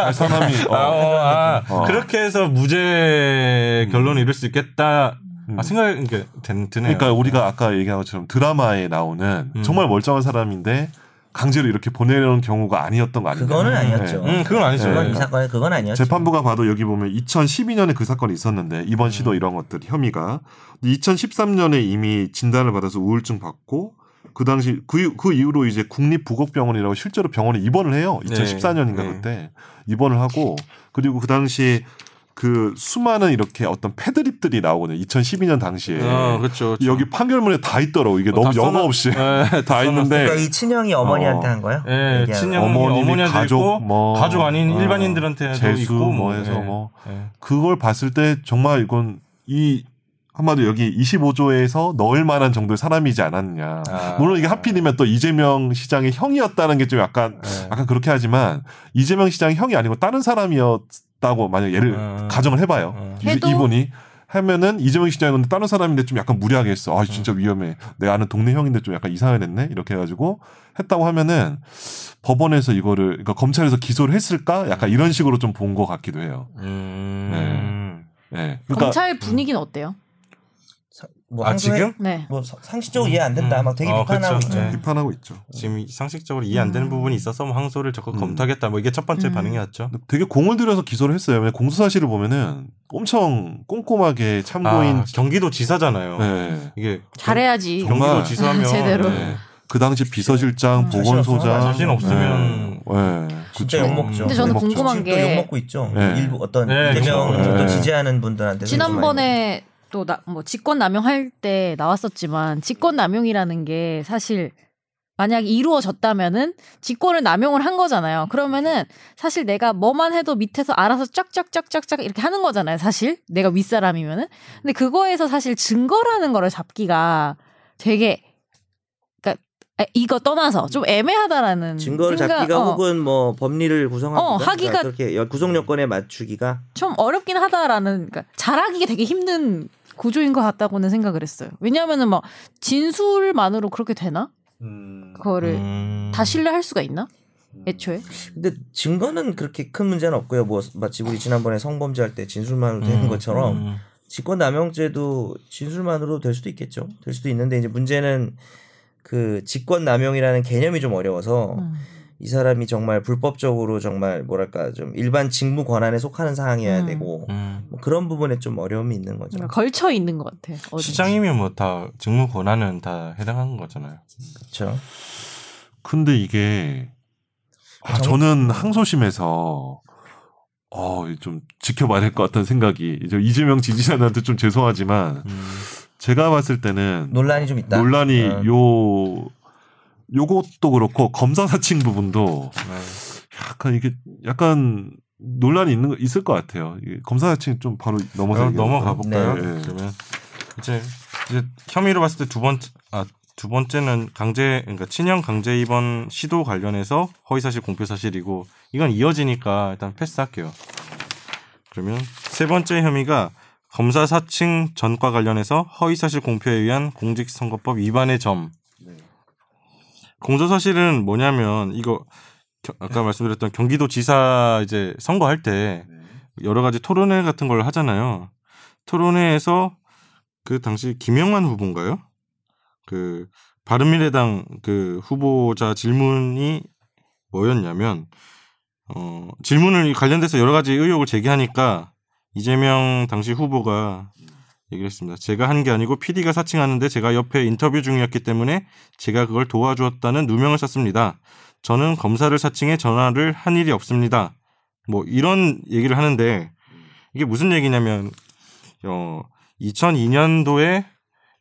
할 사람이 어, 아, 어, 아, 어. 그렇게 해서 무죄 결론을 이룰 수 있겠다 아, 생각이 이렇게 든- 드네요. 그러니까 우리가 아까 얘기한 것처럼 드라마에 나오는 음. 정말 멀쩡한 사람인데 강제로 이렇게 보내려는 경우가 아니었던 거 아닌가? 그거는 아니었죠. 음, 그건 아니죠. 그건 네. 이 사건에 그건 아니었죠. 재판부가 봐도 여기 보면 2012년에 그 사건이 있었는데 이번 시도 음. 이런 것들 혐의가 2013년에 이미 진단을 받아서 우울증 받고 그 당시 그, 그 이후로 이제 국립부곡병원이라고 실제로 병원에 입원을 해요. 2014년인가 네. 그때 입원을 하고 그리고 그 당시 그 수많은 이렇게 어떤 패드립들이 나오거든요. 2012년 당시에 어, 그렇죠. 그렇죠. 여기 판결문에 다 있더라고. 이게 어, 너무 다 영어 없이 네, 다 있는데 그러니까 이 친형이 어머니한테 어. 한 거예요? 예, 얘기하는 친형 거. 어머님이 어머니한테 가족, 있고 뭐, 가족 아닌 어, 일반인들한테도 재수 있고 뭐 해서 예, 뭐 예. 그걸 봤을 때 정말 이건 이 한마디로 여기 25조에서 넣을 만한 정도의 사람이지 않았느냐. 아. 물론 이게 하필이면 또 이재명 시장의 형이었다는 게 좀 약간 예. 약간 그렇게 하지만 이재명 시장이 형이 아니고 다른 사람이었 다고 만약 예를 음. 가정을 해봐요. 음. 이- 해도? 이분이 하면은 이재명 시장이었는데 다른 사람인데 좀 약간 무리하게 했어. 아 진짜 위험해. 내 아는 동네 형인데 좀 약간 이상하게 됐네. 이렇게 해가지고 했다고 하면은 법원에서 이거를 그러니까 검찰에서 기소를 했을까? 약간 이런 식으로 좀 본 것 같기도 해요. 음. 네. 그러니까 검찰 분위기는 어때요? 사- 뭐 아, 항소해- 지금? 네. 뭐 사- 상식적으로 이해 안 된다. 음. 막 되게 어, 비판하고 그쵸. 있죠. 네. 비판하고 있죠. 지금 이 상식적으로 이해 안 되는 부분이 있어서 뭐 항소를 적극 음. 검토하겠다. 뭐 이게 첫 번째 음. 반응이었죠. 되게 공을 들여서 기소를 했어요. 왜냐면 공소 사실을 보면은 엄청 꼼꼼하게 참고인 아, 경기도 지사잖아요. 네. 이게 잘해야지. 정- 경기도 지사면 제대로. 네. 그 당시 비서실장, 음, 보건소장 자신 없으면 네. 네. 진짜 그쵸. 욕먹죠. 근데 저는 욕먹죠. 궁금한 게- 또 욕먹고 있죠. 네. 일부 어떤 네. 또 네. 지지하는 분들한테 지난번에 또 뭐 직권 남용할 때 나왔었지만 직권 남용이라는 게 사실 만약 이루어졌다면은 직권을 남용을 한 거잖아요. 그러면은 사실 내가 뭐만 해도 밑에서 알아서 쫙쫙쫙쫙쫙 이렇게 하는 거잖아요. 사실 내가 윗사람이면은. 근데 그거에서 사실 증거라는 거를 잡기가 되게 그러니까 아, 이거 떠나서 좀 애매하다라는 증거를 생각- 잡기가 어, 혹은 뭐 법리를 구성하기가 어, 하기가- 그렇게 여- 구성 요건에 맞추기가 좀 어렵긴 하다라는 그러니까 잘하기가 되게 힘든 구조인 것 같다고는 생각을 했어요. 왜냐하면은 막 진술만으로 그렇게 되나? 그거를 음. 다 신뢰할 수가 있나? 애초에? 근데 증거는 그렇게 큰 문제는 없고요. 뭐 마치 우리 지난번에 성범죄 할 때 진술만으로 되는 음, 것처럼 음. 직권남용죄도 진술만으로 될 수도 있겠죠. 될 수도 있는데 이제 문제는 그 직권남용이라는 개념이 좀 어려워서 음. 이 사람이 정말 불법적으로 정말 뭐랄까 좀 일반 직무 권한에 속하는 사항이어야 음. 되고 음. 뭐 그런 부분에 좀 어려움이 있는 거죠. 그러니까 걸쳐 있는 것 같아. 어딘지. 시장이면 뭐 다 직무 권한은 다 해당하는 거잖아요. 그렇죠. 근데 이게 아, 정- 저는 항소심에서 어, 좀 지켜봐야 될 것 같다는 생각이 이제 이재명 지지자한테 좀 죄송하지만 음. 제가 봤을 때는 논란이 좀 있다. 논란이 어. 요 요것도 그렇고 검사 사칭 부분도 네. 약간 이게 약간 논란이 있는 거 있을 것 같아요. 검사 사칭 좀 바로 넘어서 어, 얘기할까요? 넘어가 볼까요? 네. 그러면 이제 이제 혐의로 봤을 때 두 번째 아 두 번째는 강제 그러니까 친형 강제 입원 시도 관련해서 허위 사실 공표 사실이고 이건 이어지니까 일단 패스할게요. 그러면 세 번째 혐의가 검사 사칭 전과 관련해서 허위 사실 공표에 의한 공직선거법 위반의 점. 공소 사실은 뭐냐면 이거 겨- 아까 말씀드렸던 경기도 지사 이제 선거할 때 여러 가지 토론회 같은 걸 하잖아요. 토론회에서 그 당시 김영환 후보인가요? 그 바른미래당 그 후보자 질문이 뭐였냐면 어 질문을 관련돼서 여러 가지 의혹을 제기하니까 이재명 당시 후보가 얘기를 했습니다. 제가 한 게 아니고 PD가 사칭하는데 제가 옆에 인터뷰 중이었기 때문에 제가 그걸 도와주었다는 누명을 썼습니다. 저는 검사를 사칭해 전화를 한 일이 없습니다. 뭐 이런 얘기를 하는데 이게 무슨 얘기냐면 어 2002년도에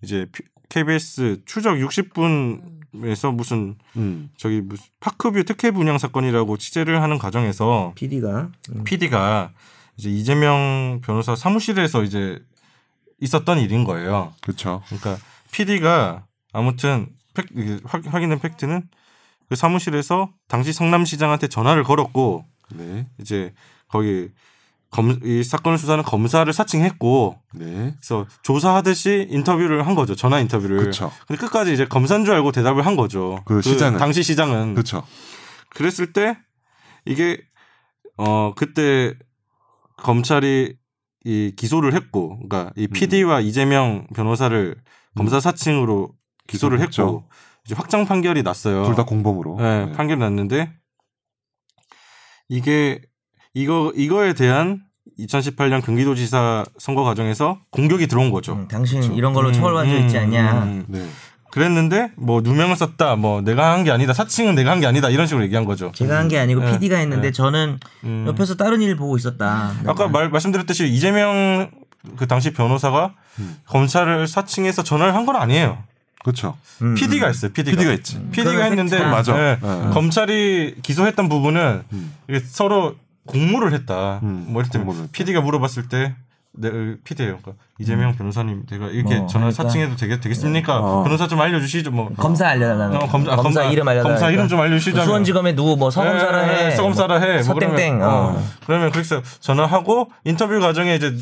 이제 피- KBS 추적 60분에서 무슨 음. 저기 무슨 파크뷰 특혜 분양 사건이라고 취재를 하는 과정에서 PD가 PD가 이제 이재명 변호사 사무실에서 이제 있었던 일인 거예요. 그렇죠. 그러니까 PD가 아무튼 팩, 확, 확인된 팩트는 그 사무실에서 당시 성남시장한테 전화를 걸었고 네. 이제 거기 검, 이 사건을 수사하는 검사를 사칭했고 네. 그래서 조사하듯이 인터뷰를 한 거죠. 전화 인터뷰를. 그렇죠. 근데 끝까지 이제 검사인 줄 알고 대답을 한 거죠. 그 시장은. 당시 시장은. 그렇죠. 그랬을 때 이게 어 그때 검찰이 이 기소를 했고 그러니까 이 PD와 이재명 변호사를 검사 사칭으로 기소를 음. 했고 이제 확정 판결이 났어요. 둘 다 공범으로. 네, 네. 판결이 났는데 이게 이거 이거에 대한 2018년 경기도지사 선거 과정에서 공격이 들어온 거죠. 음, 당신 그렇죠. 이런 걸로 음, 처벌받아 있지 음, 않냐. 음. 네. 그랬는데 뭐 누명을 썼다, 뭐 내가 한 게 아니다, 사칭은 내가 한 게 아니다 이런 식으로 얘기한 거죠. 제가 한 게 아니고 네, PD가 했는데 네. 저는 음. 옆에서 다른 일 보고 있었다. 아까 말, 말씀드렸듯이 이재명 그 당시 변호사가 음. 검찰을 사칭해서 전화를 한 건 아니에요. 그렇죠. 음, PD가 음. 했어요. PD가. PD가 했지. PD가 그거는 했는데. 맞아. 네, 네. 검찰이 기소했던 부분은 음. 이게 서로 공모를 했다. 음, 뭐 이럴 공모를. PD가 물어봤을 때 네, PD예요. 그러니까 이재명 변호사님 제가 이렇게 뭐 전화 하니까. 사칭해도 되겠, 되겠습니까? 어. 변호사 좀 알려주시죠. 뭐 검사 알려달라는. 어, 검사, 검사, 이름 알려달라는. 검사 이름 좀 알려주시죠. 수원지검에 누구 뭐 서검사라 해. 서검사라 해. 뭐 서땡땡. 그러면, 어. 어. 그러면 그래서 전화하고 인터뷰 과정에 이제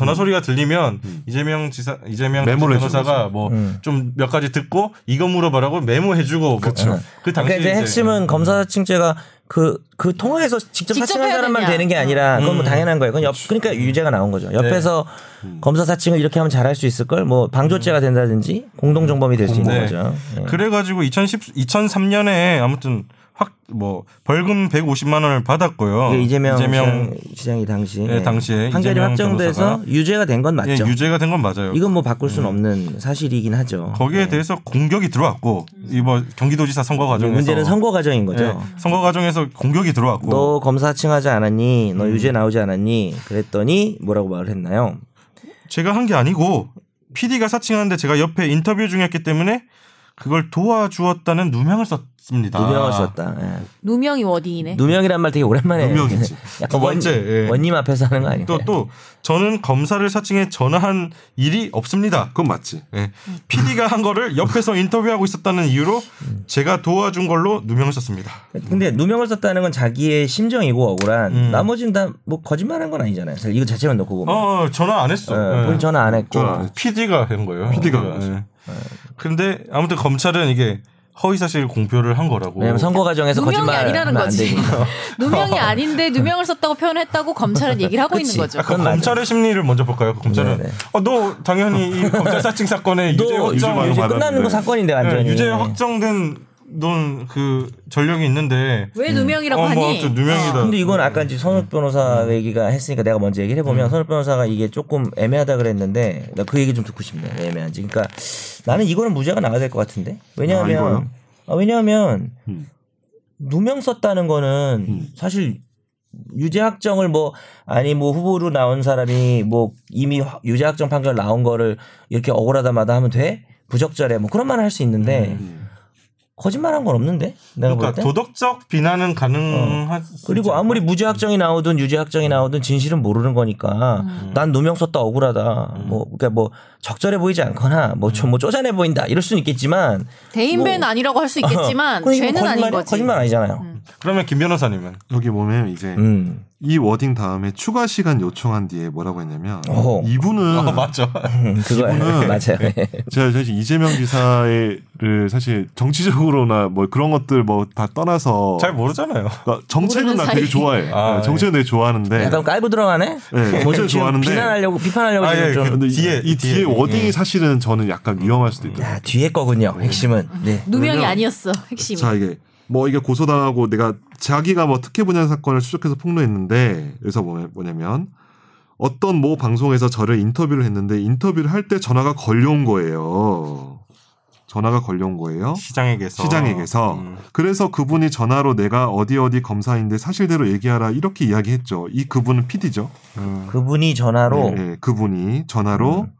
전화 소리가 들리면 음. 이재명 지사 이재명 메모를 변호사가 뭐 음. 좀몇 가지 듣고 이거 물어봐라고 메모해주고 그렇죠. 그 당시 그러니까 이제 핵심은 검사사칭죄가 그, 그 통화에서 직접 직접 사칭한 사람만. 되는 게 아니라 그건 뭐 음. 당연한 거예요. 그건 옆, 그러니까 유죄가 나온 거죠. 옆에서 음. 검사 사칭을 이렇게 하면 잘할 수 있을 걸 뭐 방조죄가 된다든지 공동정범이 될 수 있는 네. 거죠. 예. 그래가지고 2010 2003년에 아무튼 확 뭐 벌금 150만 원을 받았고요. 이게 이재명, 시장, 시장이 당시 네, 당시에 판결이 이재명 확정돼서 유죄가 된 건 맞죠. 예, 유죄가 된 건 맞아요. 이건 뭐 바꿀 수는 없는 사실이긴 하죠. 거기에 네. 대해서 공격이 들어왔고 이뭐 경기도지사 선거 과정에서 문제는 선거 과정인 거죠. 예, 선거 과정에서 공격이 들어왔고 너 검사 사칭하지 않았니? 음. 너 유죄 나오지 않았니? 그랬더니 뭐라고 말을 했나요? 제가 한 게 아니고 PD가 사칭하는데 제가 옆에 인터뷰 중이었기 때문에 그걸 도와주었다는 누명을 썼 습니다. 누명을 썼다. 예. 누명이 워딩이네. 누명이란 말 되게 오랜만에 누명이지. 약간 두 번째, 원, 예. 원님 앞에서 하는 거 아니에요? 또 또 저는 검사를 사칭해 전화한 일이 없습니다. 그건 맞지. 예. PD가 한 거를 옆에서 인터뷰하고 있었다는 이유로 제가 도와준 걸로 누명을 썼습니다. 근데 누명을 썼다는 건 자기의 심정이고 억울한 음. 나머지는 다 뭐 거짓말한 건 아니잖아요. 사실 이거 자체만 놓고 보면 어 전화 안 했어. 예, 본인 전화 안 했고 전화 안. PD가 한 거예요. PD 가한 거지. 예. 근데 아무튼 검찰은 이게 허위 사실 공표를 한 거라고. 왜냐면 선거 과정에서 누명이 거짓말 아니라는 거지. 누명이 아닌데 누명을 썼다고 표현했다고 검찰은 얘기를 하고 그치. 있는 거죠. 아, 그럼 검찰의 심리를 먼저 볼까요? 검찰은 네네. 어, 너 당연히 이 검찰 사칭 사건에 유죄 너 유죄 확정 이제 받았는데. 끝나는 거 사건인데 완전히 네, 유죄 확정된 넌그 전력이 있는데 왜 누명이라고 어, 뭐 하니? 아무튼 누명이다. 근데 이건 아까 이제 선욱 변호사 음. 얘기가 했으니까 내가 먼저 얘기를 해보면 선욱 변호사가 이게 조금 애매하다 그랬는데 나 그 얘기 좀 듣고 싶네 왜 애매한지 그러니까 나는 이거는 무죄가 나와야 될 것 같은데 아, 왜냐하면 이거요? 아, 왜냐하면 음. 누명 썼다는 거는 음. 사실 유죄 확정을 뭐 아니 뭐 후보로 나온 사람이 뭐 이미 화- 유죄 확정 판결 나온 거를 이렇게 억울하다마다 하면 돼 부적절해 뭐 그런 말을 할 수 있는데 음. 거짓말한 건 없는데 내가 볼 그러니까 때 도덕적 비난은 가능한 그리고 아무리 무죄 확정이 나오든 유죄 확정이 나오든 진실은 모르는 거니까 난 누명 썼다 억울하다. 뭐 그러니까 뭐 적절해 보이지 않거나 뭐좀뭐 쪼잔해 보인다 이럴 수는 있겠지만 대인배는 뭐- 아니라고 할 수 있겠지만 그건 이거 죄는 아닌? 거지. 거짓말 아니잖아요. 그러면 김 변호사님은 여기 보면 이제 음. 이 워딩 다음에 추가 시간 요청한 뒤에 뭐라고 했냐면 어허. 이분은 아 맞죠. 음, 그거 이분은- 맞아요. 제가 사실 이재명 지사를 사실 정치적으로나 뭐 그런 것들 뭐 다 떠나서 잘 모르잖아요. 그러니까 정책은 나 되게. 좋아해. 아, 네, 정책은 되게 좋아하는데 약간 깔고 들어가네. 네, 좋아하는데 비난하려고 비판하려고 아, 지금 예, 좀. 근데 이- 뒤에, 이 뒤에 뒤에. 워딩이 예. 사실은 저는 약간 위험할 수도 있다. 야 뒤에 거군요. 핵심은. 네. 누명이 아니었어 핵심이. 자 이게 뭐 이게 고소당하고 내가 자기가 뭐 특혜 분야 사건을 추적해서 폭로했는데 그래서 뭐- 뭐냐면 어떤 모 방송에서 저를 인터뷰를 했는데 인터뷰를 할 때 전화가 걸려온 거예요. 전화가 걸려온 거예요. 시장에게서 시장에게서 음. 그래서 그분이 전화로 내가 어디 어디 검사인데 사실대로 얘기하라 이렇게 이야기했죠. 이 그분은 PD죠. 음. 그분이 전화로 네, 네, 그분이 전화로 음.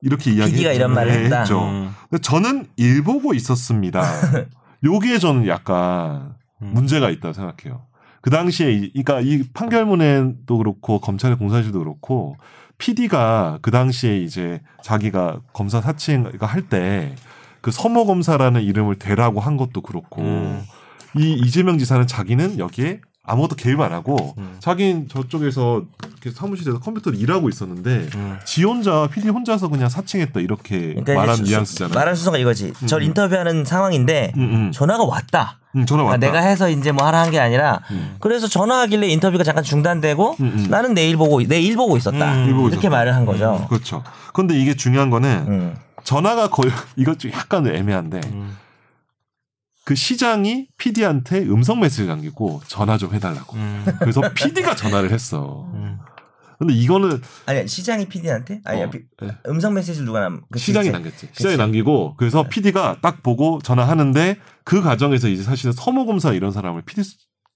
이렇게 이야기 PD가 이런 말을 했다. 했죠. 음. 근데 저는 일 보고 있었습니다. 요게 저는 약간 음. 문제가 있다고 생각해요. 그 당시에 이, 그러니까 이 판결문에도 그렇고 검찰의 공사실도 그렇고 PD가 그 당시에 이제 자기가 검사 사칭 할 때 그 서모 검사라는 이름을 대라고 한 것도 그렇고 음. 이 이재명 지사는 자기는 여기에 아무것도 개입 안 하고 음. 자기는 저쪽에서 사무실에서 컴퓨터를 일하고 있었는데 음. 지 혼자 PD 혼자서 그냥 사칭했다 이렇게 그러니까 말한 뉘앙스잖아요. 말한 수가 이거지. 절 음. 인터뷰하는 상황인데 음, 음. 전화가 왔다. 음, 전화 왔다. 아, 내가 해서 이제 뭐 하라 한 게 아니라 음. 그래서 전화하길래 인터뷰가 잠깐 중단되고 음, 음. 나는 내일 보고 내일 보고 있었다. 음. 일 보고 이렇게 있었다. 말을 한 거죠. 그렇죠. 근데 이게 중요한 거는 음. 전화가 거의 이것 좀 약간 애매한데 음. 그 시장이 PD한테 음성 메시지 남기고 전화 좀 해달라고. 음. 그래서 PD가 전화를 했어. 음. 근데 이거는 아니 시장이 PD한테 아니 어, 피- 네. 음성 메시지를 누가 남? 그치, 시장이 그치. 남겼지. 시장이 남기고 그래서 네. PD가 딱 보고 전화하는데 그 과정에서 이제 사실은 서모 검사 이런 사람을 PD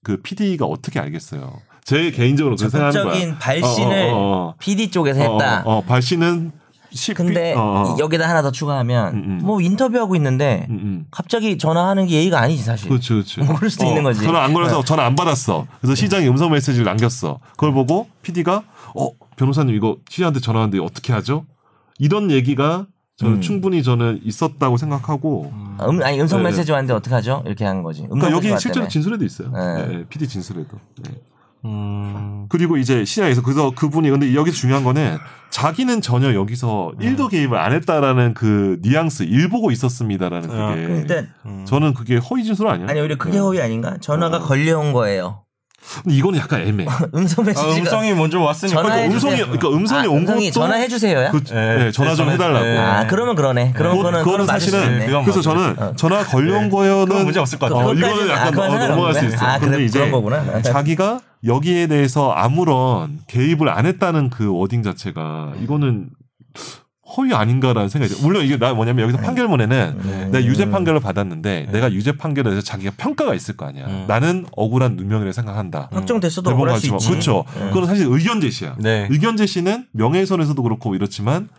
그 PD가 어떻게 알겠어요. 제 개인적으로 그렇게 생각하는 거야. 적극적인 발신을 어, 어, 어. PD 쪽에서 어, 했다. 어, 어, 발신은 시, 근데 피- 어, 어. 여기다 하나 더 추가하면 음, 음. 뭐 인터뷰하고 있는데 음, 음. 갑자기 전화하는 게 예의가 아니지 사실. 그렇죠, 그렇죠. 뭐 그럴 수도 있는 거지. 전화 안 걸어서 네. 전화 안 받았어. 그래서 시장이 음성 메시지를 남겼어. 그걸 보고 PD가 어 변호사님 이거 시장한테 전화 왔는데 어떻게 하죠? 이런 얘기가 저는 음. 충분히 저는 있었다고 생각하고. 음, 아니 음성 네. 메시지 왔는데 어떻게 하죠? 이렇게 한 거지. 그러니까 여기 실제로. 진술에도 있어요. 네. 네, PD 진술에도. 네. 음. 그리고 이제 시장에서 그래서 그분이 근데 여기서 중요한 거는 자기는 전혀 여기서 음. 일도 개입을 안 했다라는 그 뉘앙스 일 보고 있었습니다라는 아, 그게 근데 음. 저는 그게 허위 진술 아니에요? 아니 오히려 그게 네. 허위 아닌가? 전화가 어. 걸려온 거예요. 근데 이거는 약간 애매. 음성 아, 메시지가 음성이 먼저 왔으니까 그러니까 음성이 주세요. 그러니까 음성이 아, 온 음성이 것도 전화해 주세요야. 그, 네, 네, 전화 좀 해달라고. 네. 아 그러면 그러네. 그럼 그거- 그거는 그거는 사실은 그래서. 저는 전화 걸려온 거에는 그건 문제 없을 것 같아요. 어, 이거는 아, 약간 그건 어, 넘어갈 수. 있어. 아, 근데 그래, 이제 그런 거구나. 자기가 여기에 대해서 아무런 개입을 안 했다는 그 워딩 자체가 이거는 허위 아닌가라는 생각이 들어요. 물론 이게 나 뭐냐면 여기서 판결문에는 음. 내가 유죄 판결을 받았는데 내가 유죄 판결에 대해서 자기가 평가가 있을 거 아니야. 음. 나는 억울한 누명이라고 생각한다. 확정됐어도 대법원 억울할 수. 있지. 그렇죠. 음. 그건 사실 의견 제시야. 네. 의견 제시는 명예훼손에서도 그렇고 이렇지만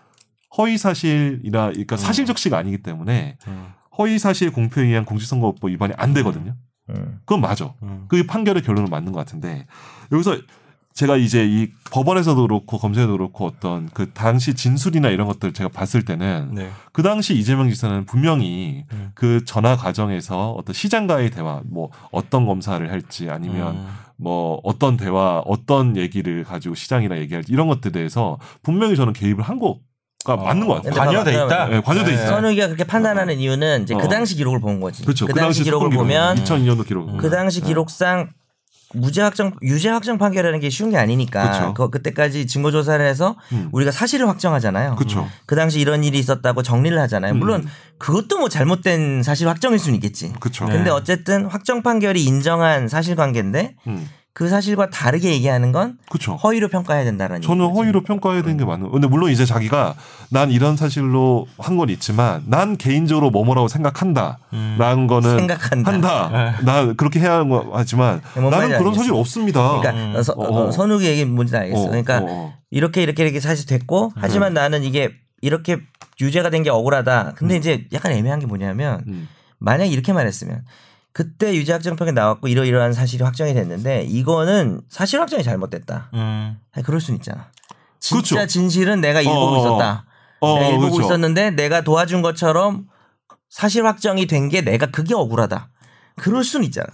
허위 사실이라 그러니까 사실적시가 아니기 때문에 음. 허위 사실 공표에 의한 공직선거법 위반이 안 되거든요. 음. 그건 맞아. 음. 그 판결의 결론은 맞는 것 같은데 여기서 제가 이제 이 법원에서도 그렇고 검찰에도 그렇고 어떤 그 당시 진술이나 이런 것들 제가 봤을 때는 네. 그 당시 이재명 지사는 분명히 음. 그 전화 과정에서 어떤 시장과의 대화 뭐 어떤 검사를 할지 아니면 음. 뭐 어떤 대화 어떤 얘기를 가지고 시장이랑 얘기할지 이런 것들에 대해서 분명히 저는 개입을 한거 가 맞는 것 같아요. 관여돼 있다. 네, 관여돼 있어요. 선우기가 그렇게 판단하는 이유는 이제 그 어. 당시 기록을 본 거지. 그렇죠. 그 당시 기록을 사건 보면 2002년도 기록. 음. 그 당시 네. 기록상 무죄 확정 유죄 확정 판결이라는 게 쉬운 게 아니니까 그쵸. 그 그때까지 증거 조사를 해서 음. 우리가 사실을 확정하잖아요. 그렇죠. 그 당시 이런 일이 있었다고 정리를 하잖아요. 물론 음. 그것도 뭐 잘못된 사실 확정일 수는 있겠지. 그렇죠. 네. 근데 어쨌든 확정 판결이 인정한 사실관계인데 음. 그 사실과 다르게 얘기하는 건 그렇죠. 허위로 평가해야 된다는 저는 얘기죠. 허위로 평가해야 되는 게 맞는. 근데 물론 이제 자기가 난 이런 사실로 한 건 있지만 난 개인적으로 뭐뭐라고 생각한다라는 음. 거는 생각한다. 한다. 나 그렇게 해야 하는 거 하지만 뭔 나는 그런 알겠어. 사실 없습니다. 그러니까 음. 서, 어, 어. 선욱이 얘기 뭔지 알겠어. 어, 그러니까 어, 어. 이렇게 이렇게 이렇게 사실 됐고 하지만 나는 이게 이렇게 유죄가 된 게 억울하다. 근데 이제 약간 애매한 게 뭐냐면 음. 만약 에 이렇게 말했으면 그때 유죄 확정평이 나왔고 이러이러한 사실이 확정이 됐는데 이거는 사실 확정이 잘못됐다. 음. 아니, 그럴 수는 있잖아. 진짜 그렇죠. 진실은 내가 일 어, 보고 어, 있었다. 어, 내가 일 보고 그렇죠. 있었는데 내가 도와준 것처럼 사실 확정이 된 게 내가 그게 억울하다. 그럴 수는 있잖아.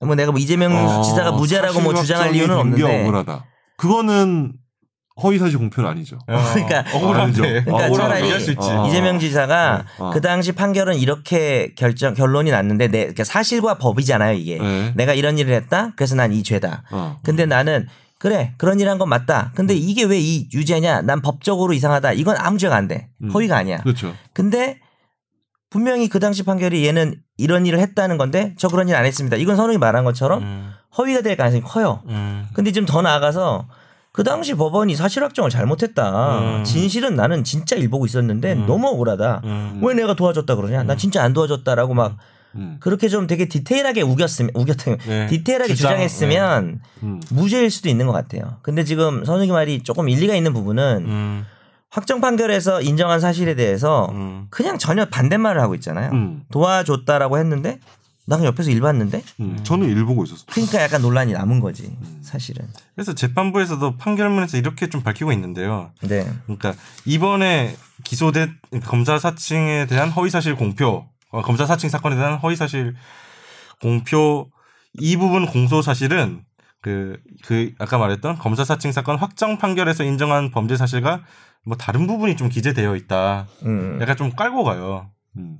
뭐 내가 뭐 이재명 어, 지사가 무죄라고 뭐 주장할 이유는 없는데 억울하다. 그거는 허위 사실 공표는 아니죠. 그러니까 억울한데. 아니죠. 그러니까 억울하면 차라리 이해할 수 있지. 어. 이재명 지사가 어, 어. 그 당시 판결은 이렇게 결정 결론이 났는데 내 그러니까 사실과 법이잖아요 이게. 네. 내가 이런 일을 했다. 그래서 난 이 죄다. 어. 근데 나는 그래 그런 일 한 건 맞다. 근데 이게 왜 이 유죄냐? 난 법적으로 이상하다. 이건 아무 죄가 안 돼. 음. 허위가 아니야. 그렇죠. 근데 분명히 그 당시 판결이 얘는 이런 일을 했다는 건데 저 그런 일 안 했습니다. 이건 선욱이 말한 것처럼 음. 허위가 될 가능성이 커요. 음. 근데 좀 더 나아가서 그 당시 법원이 사실 확정을 잘못했다. 음. 진실은 나는 진짜 일 보고 있었는데 음. 너무 억울하다. 음. 왜 내가 도와줬다 그러냐? 난 진짜 안 도와줬다라고 막 음. 그렇게 좀 되게 디테일하게 우겼으면 우겼다 네. 디테일하게 주장, 주장했으면 음. 무죄일 수도 있는 것 같아요. 근데 지금 선욱이 말이 조금 일리가 있는 부분은 음. 확정 판결에서 인정한 사실에 대해서 음. 그냥 전혀 반대말을 하고 있잖아요. 음. 도와줬다라고 했는데 나 그냥 옆에서 일 봤는데 음. 저는 일 보고 있었어요. 그러니까 약간 논란이 남은 거지 사실은. 그래서 재판부에서도 판결문에서 이렇게 좀 밝히고 있는데요. 네. 그러니까 이번에 기소된 검사 사칭에 대한 허위 사실 공표, 어, 검사 사칭 사건에 대한 허위 사실 공표 이 부분 공소 사실은 그, 그, 아까 말했던 검사 사칭 사건 확정 판결에서 인정한 범죄 사실과 뭐 다른 부분이 좀 기재되어 있다. 음. 약간 좀 깔고 가요. 음.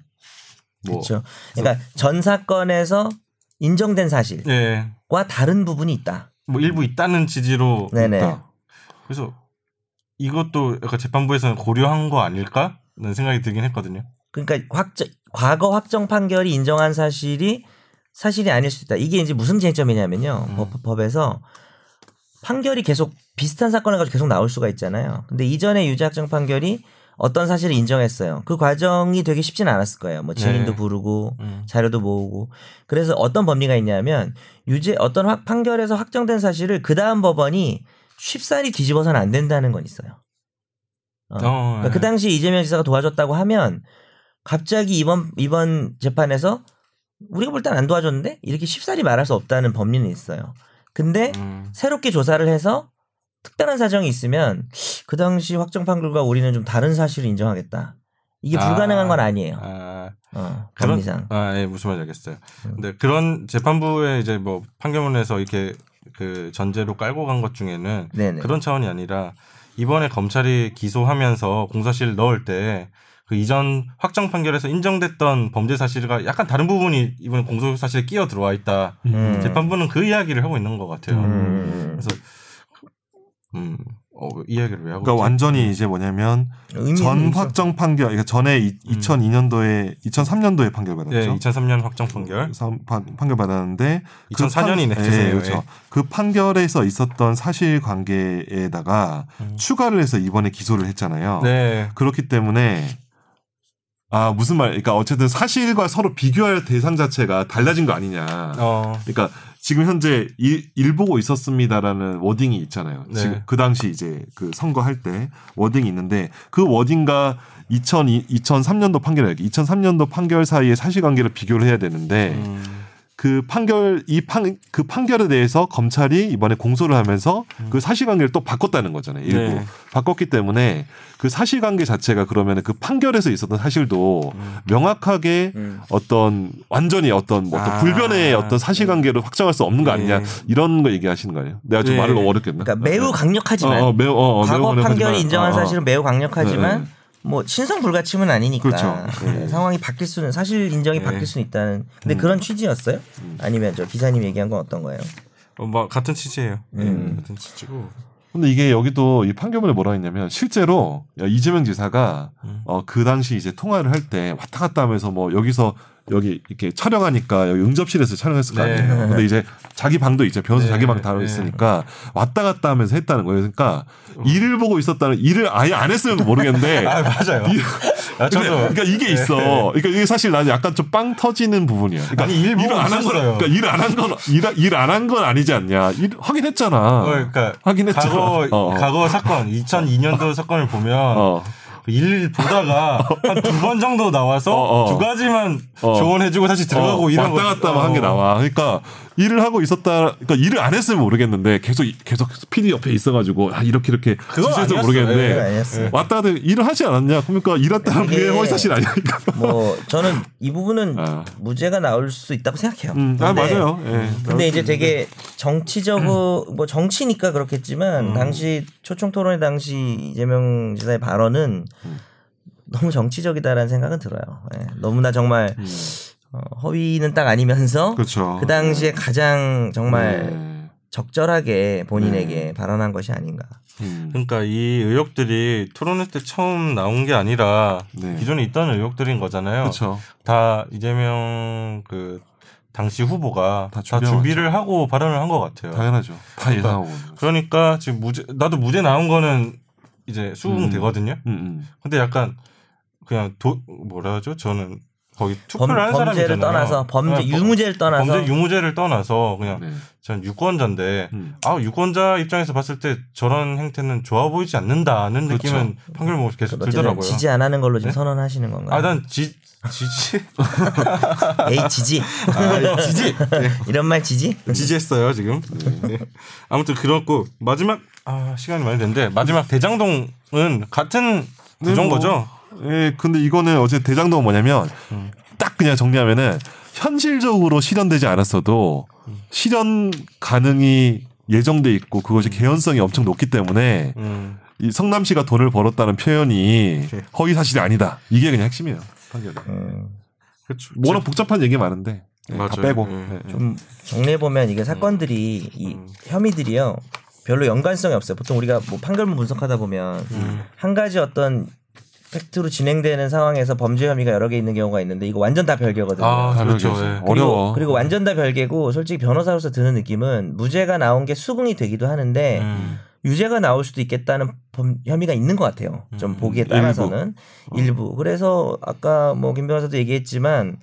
뭐. 그렇죠. 그러니까 전 사건에서 인정된 사실과 예. 다른 부분이 있다. 뭐 일부 있다는 취지로. 네네. 있다. 그래서 이것도 약간 재판부에서는 고려한 거 아닐까? 라는 생각이 들긴 했거든요. 그러니까 확정 과거 확정 판결이 인정한 사실이 사실이 아닐 수 있다. 이게 이제 무슨 쟁점이냐면요. 음. 법, 법에서 판결이 계속 비슷한 사건을 가지고 계속 나올 수가 있잖아요. 근데 이전에 유죄 확정 판결이 어떤 사실을 인정했어요. 그 과정이 되게 쉽지는 않았을 거예요. 뭐 증인도 네. 부르고 음. 자료도 모으고 그래서 어떤 법리가 있냐면 유죄 어떤 확, 판결에서 확정된 사실을 그 다음 법원이 쉽사리 뒤집어서는 안 된다는 건 있어요. 어. 어, 그러니까 그 당시 이재명 지사가 도와줬다고 하면 갑자기 이번 이번 재판에서 우리가 볼 땐 안 도와줬는데 이렇게 쉽사리 말할 수 없다는 법리는 있어요. 근데 음. 새롭게 조사를 해서 특별한 사정이 있으면 그 당시 확정 판결과 우리는 좀 다른 사실을 인정하겠다. 이게 아. 불가능한 건 아니에요. 아, 어, 그런 법리상. 아, 예, 무슨 말인지 알겠어요. 음. 근데 그런 재판부에 이제 뭐 판결문에서 이렇게 그 전제로 깔고 간 것 중에는 네네. 그런 차원이 아니라 이번에 검찰이 기소하면서 공소실 넣을 때 그 이전 확정 판결에서 인정됐던 범죄 사실과 약간 다른 부분이 이번 공소 사실에 끼어 들어와 있다. 음. 재판부는 그 이야기를 하고 있는 것 같아요. 음. 그래서 음, 어, 이 이야기를 왜 하고 그러니까 있지? 완전히 이제 뭐냐면 전. 확정 판결, 그러니까 전에 이, 2002년도에 2003년도에 판결 받았죠. 예, 2003년 확정 판결. 사- 판- 판결 받았는데 2004년이네, 그 죄송해요. 예, 그렇죠. 예. 그 판결에서 있었던 사실 관계에다가 음. 추가를 해서 이번에 기소를 했잖아요. 네. 그렇기 때문에 아 무슨 말? 그러니까 어쨌든 사실과 서로 비교할 대상 자체가 달라진 거 아니냐. 어. 그러니까 지금 현재 일, 일 보고 있었습니다라는 워딩이 있잖아요. 네. 지금 그 당시 이제 그 선거할 때 워딩이 있는데 그 워딩과 2002, 2003년도 판결, 2003년도 판결 사이의 사실관계를 비교를 해야 되는데 음. 그 판결 이 판 그 판결에 대해서 검찰이 이번에 공소를 하면서 그 사실관계를 또 바꿨다는 거잖아요. 일부 네. 바꿨기 때문에 그 사실관계 자체가 그러면 그 판결에서 있었던 사실도 명확하게 음. 어떤 완전히 어떤 뭐 어떤 아. 불변의 어떤 사실관계를 확정할 수 없는 거 아니냐 네. 이런 거 얘기하시는 거예요. 내가 좀 네. 말을 어렵겠나? 그러니까 매우 강력하지만 어, 어, 매우, 어, 어, 과거 매우 강력하지만. 판결이 인정한 어, 어. 사실은 매우 강력하지만 네, 뭐 신성 불가침은 아니니까 그렇죠. 네, 상황이 바뀔 수는 사실 인정이 네. 바뀔 수는 있다는 근데 그런 취지였어요? 아니면 저 기사님 얘기한 건 어떤 거예요? 어, 뭐 같은 취지예요. 음. 같은 취지고. 근데 이게 여기도 이 판결문에 뭐라 했냐면 실제로 이재명 지사가 음. 어, 그 당시 이제 통화를 할 때 왔다 갔다 하면서 뭐 여기서 여기 이렇게 촬영하니까 여기 응접실에서 촬영했을 거 네. 아니에요. 근데 이제 자기 방도 있죠. 변호사 네. 자기 방 다로 네. 있으니까 왔다 갔다 하면서 했다는 거예요. 그러니까 일을 보고 있었다는 일을 아예 안 했으면 모르겠는데 아 맞아요. 아, 근데 저도 그러니까 이게 있어. 그러니까 이게 사실 나는 약간 좀 빵 터지는 부분이야. 그러니까 아니, 일 일을 안한 있었어요. 그러니까 일 안 한 건 일 안 한 건 아니지 않냐. 일 하긴 했잖아. 어, 그러니까 하긴 했죠. 과거 어, 어. 과거 사건 2002년도 사건을 보면 어. 일 보다가 한 두 번 정도 나와서 어, 어. 두 가지만 어. 조언해주고 다시 들어가고 어, 이런 왔다 갔다 한게 어. 나와. 그러니까 일을 하고 있었다. 그러니까 일을 안 했으면 모르겠는데 계속 계속 PD 옆에 있어가지고 아 이렇게 이렇게 아니었어요. 모르겠는데 그건 아니었어요. 왔다 갔다 일을 하지 않았냐? 그러니까 일했다는 게 이게 허위 사실 아니니까. 뭐 저는 이 부분은 아. 무죄가 나올 수 있다고 생각해요. 음, 아 근데 맞아요. 예. 근데 이제 되게 정치적으로 뭐 정치니까 그렇겠지만 당시 초청 토론회 당시 이재명 지사의 발언은 너무 정치적이다라는 생각은 들어요. 예, 너무나 정말 어, 허위는 딱 아니면서 그렇죠. 그 당시에 가장 정말 네. 적절하게 본인에게 발언한 것이 아닌가. 음. 그러니까 이 의혹들이 토론회 때 처음 나온 게 아니라 네. 기존에 있던 의혹들인 거잖아요. 그렇죠. 다 이재명 그 당시 후보가 다 다, 준비를 하고 발언을 한 것 같아요. 당연하죠. 다 예상하고. 있는 거죠. 그러니까 지금 무죄 나도 무죄 나온 거는 이제 수긍 되거든요. 음, 음. 근데 약간 그냥 도 뭐라 하죠? 저는 거기 범, 투표를 한 범죄를 사람이잖아요. 떠나서 범죄 네, 범- 유무죄를 떠나서 범죄 유무죄를 떠나서 그냥 네. 전 유권자인데 음. 아 유권자 입장에서 봤을 때 저런 행태는 좋아 보이지 않는다는 그렇죠. 느낌은 판결 보고 계속 어쨌든 들더라고요. 지지 안 하는 걸로 지금 네? 선언하시는 건가요? 아난 지 지지 에이 지지 아, 지지 네. 이런 말 지지? 지지했어요 지금. 네. 아무튼 그렇고 마지막 아 시간이 많이 됐는데 마지막 대장동은 같은 구조인 뭐, 거죠? 예, 근데 이거는 어제 대장동은 뭐냐면 음. 딱 그냥 정리하면은 현실적으로 실현되지 않았어도 실현 가능이 예정돼 있고 그것이 개연성이 엄청 높기 때문에 음. 이 성남시가 돈을 벌었다는 표현이 네. 허위 사실이 아니다. 이게 그냥 핵심이에요. 판결이. 음, 그렇죠. 워낙 복잡한 얘기 많은데 예, 다 맞아요. 빼고. 예. 좀 정리해 보면 이게 사건들이 이 음. 혐의들이요 별로 연관성이 없어요. 보통 우리가 뭐 판결문 분석하다 보면 음. 한 가지 어떤 팩트로 진행되는 상황에서 범죄 혐의가 여러 개 있는 경우가 있는데 이거 완전 다 별개거든요. 아 그렇죠. 예. 그리고, 어려워. 그리고 완전 다 별개고 솔직히 변호사로서 드는 느낌은 무죄가 나온 게 수긍이 되기도 하는데 음. 유죄가 나올 수도 있겠다는 범, 혐의가 있는 것 같아요. 좀 음, 보기에 따라서는 일부. 그래서 아까 뭐 김 변호사도 얘기했지만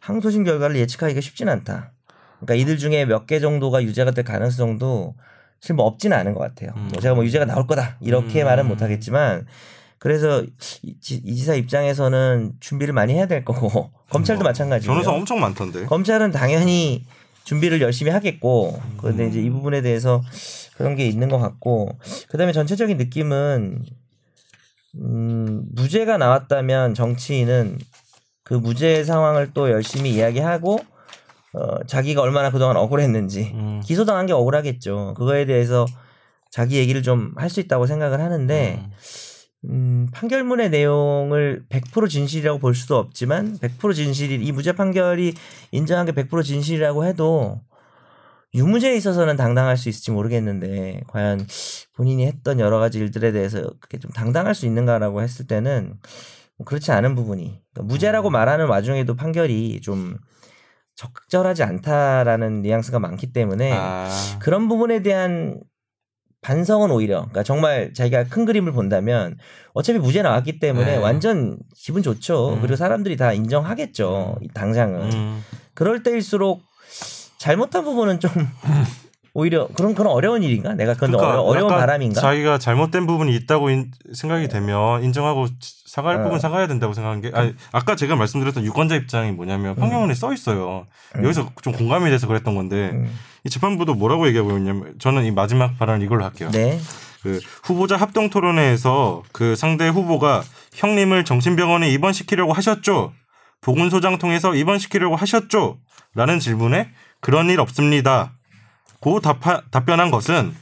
항소심 결과를 예측하기가 쉽진 않다. 그러니까 이들 중에 몇 개 정도가 유죄가 될 가능성도 사실 뭐 없지는 않은 것 같아요. 음. 뭐 제가 뭐 유죄가 나올 거다 이렇게 음. 말은 못하겠지만 그래서 이, 지- 이 지사 입장에서는 준비를 많이 해야 될 거고 검찰도 마찬가지고요. 변호사 엄청 많던데. 검찰은 당연히 준비를 열심히 하겠고 그런데 이제 이 부분에 대해서 그런 게 있는 것 같고 그다음에 전체적인 느낌은 음, 무죄가 나왔다면 정치인은 그 무죄 상황을 또 열심히 이야기하고 어, 자기가 얼마나 그동안 억울했는지 음. 기소당한 게 억울하겠죠. 그거에 대해서 자기 얘기를 좀 할 수 있다고 생각을 하는데 음, 판결문의 내용을 100% 진실이라고 볼 수도 없지만 100% 진실이 이 무죄 판결이 인정한 게 100% 진실이라고 해도 유무죄에 있어서는 당당할 수 있을지 모르겠는데 과연 본인이 했던 여러 가지 일들에 대해서 그게 좀 당당할 수 있는가라고 했을 때는 뭐 그렇지 않은 부분이 그러니까 무죄라고 말하는 와중에도 판결이 좀 적절하지 않다라는 뉘앙스가 많기 때문에 아. 그런 부분에 대한 반성은 오히려 그러니까 정말 자기가 큰 그림을 본다면 어차피 무죄 나왔기 때문에 네. 완전 기분 좋죠. 음. 그리고 사람들이 다 인정하겠죠. 이 당장은. 음. 그럴 때일수록 잘못한 부분은 좀 오히려 그런 그런 어려운 일인가? 내가 그건 그러니까 어려, 운 바람인가? 자기가 잘못된 부분이 있다고 인- 생각이 되면 인정하고 사과할 어. 부분 사과해야 된다고 생각한 게 아니, 아까 제가 말씀드렸던 유권자 입장이 뭐냐면 판결문에 써 있어요. 음. 여기서 좀 공감이 돼서 그랬던 건데 음. 이 재판부도 뭐라고 얘기하고 있냐면 저는 이 마지막 발언 이걸로 할게요. 네. 그 후보자 합동 토론회에서 그 상대 후보가 형님을 정신병원에 입원시키려고 하셨죠? 보건소장 통해서 입원시키려고 하셨죠? 라는 질문에 그런 일 없습니다. 고 답하, 답변한 것은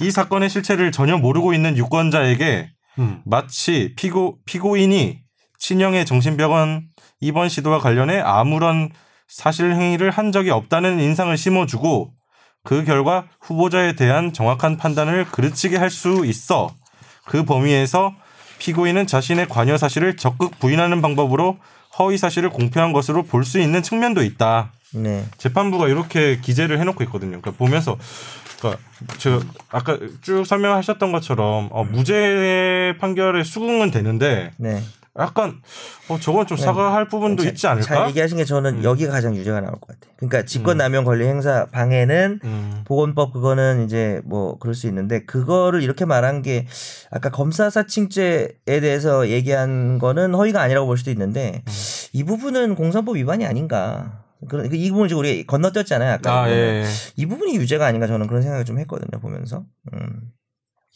이 사건의 실체를 전혀 모르고 있는 유권자에게 음. 마치 피고, 피고인이 친형의 정신병원 입원 시도와 관련해 아무런 사실 행위를 한 적이 없다는 인상을 심어주고 그 결과 후보자에 대한 정확한 판단을 그르치게 할 수 있어 그 범위에서 피고인은 자신의 관여 사실을 적극 부인하는 방법으로 허위 사실을 공표한 것으로 볼 수 있는 측면도 있다. 네. 재판부가 이렇게 기재를 해놓고 있거든요. 그러니까 보면서, 그러니까 제가 아까 쭉 설명하셨던 것처럼 어, 무죄 판결의 수긍은 되는데 네. 약간 어, 저건 좀 사과할 부분도 자- 있지 않을까? 잘 얘기하신 게 저는 음. 여기가 가장 유죄가 나올 것 같아요. 그러니까 직권남용 권리 행사 방해는 음. 보건법 그거는 이제 뭐 그럴 수 있는데 그거를 이렇게 말한 게 아까 검사 사칭죄에 대해서 얘기한 거는 허위가 아니라고 볼 수도 있는데 음. 이 부분은 공선법 위반이 아닌가. 그런 이 부분을 지금 우리 건너뛰었잖아요. 아까 아. 예. 예. 이 부분이 유죄가 아닌가 저는 그런 생각을 좀 했거든요. 보면서 음.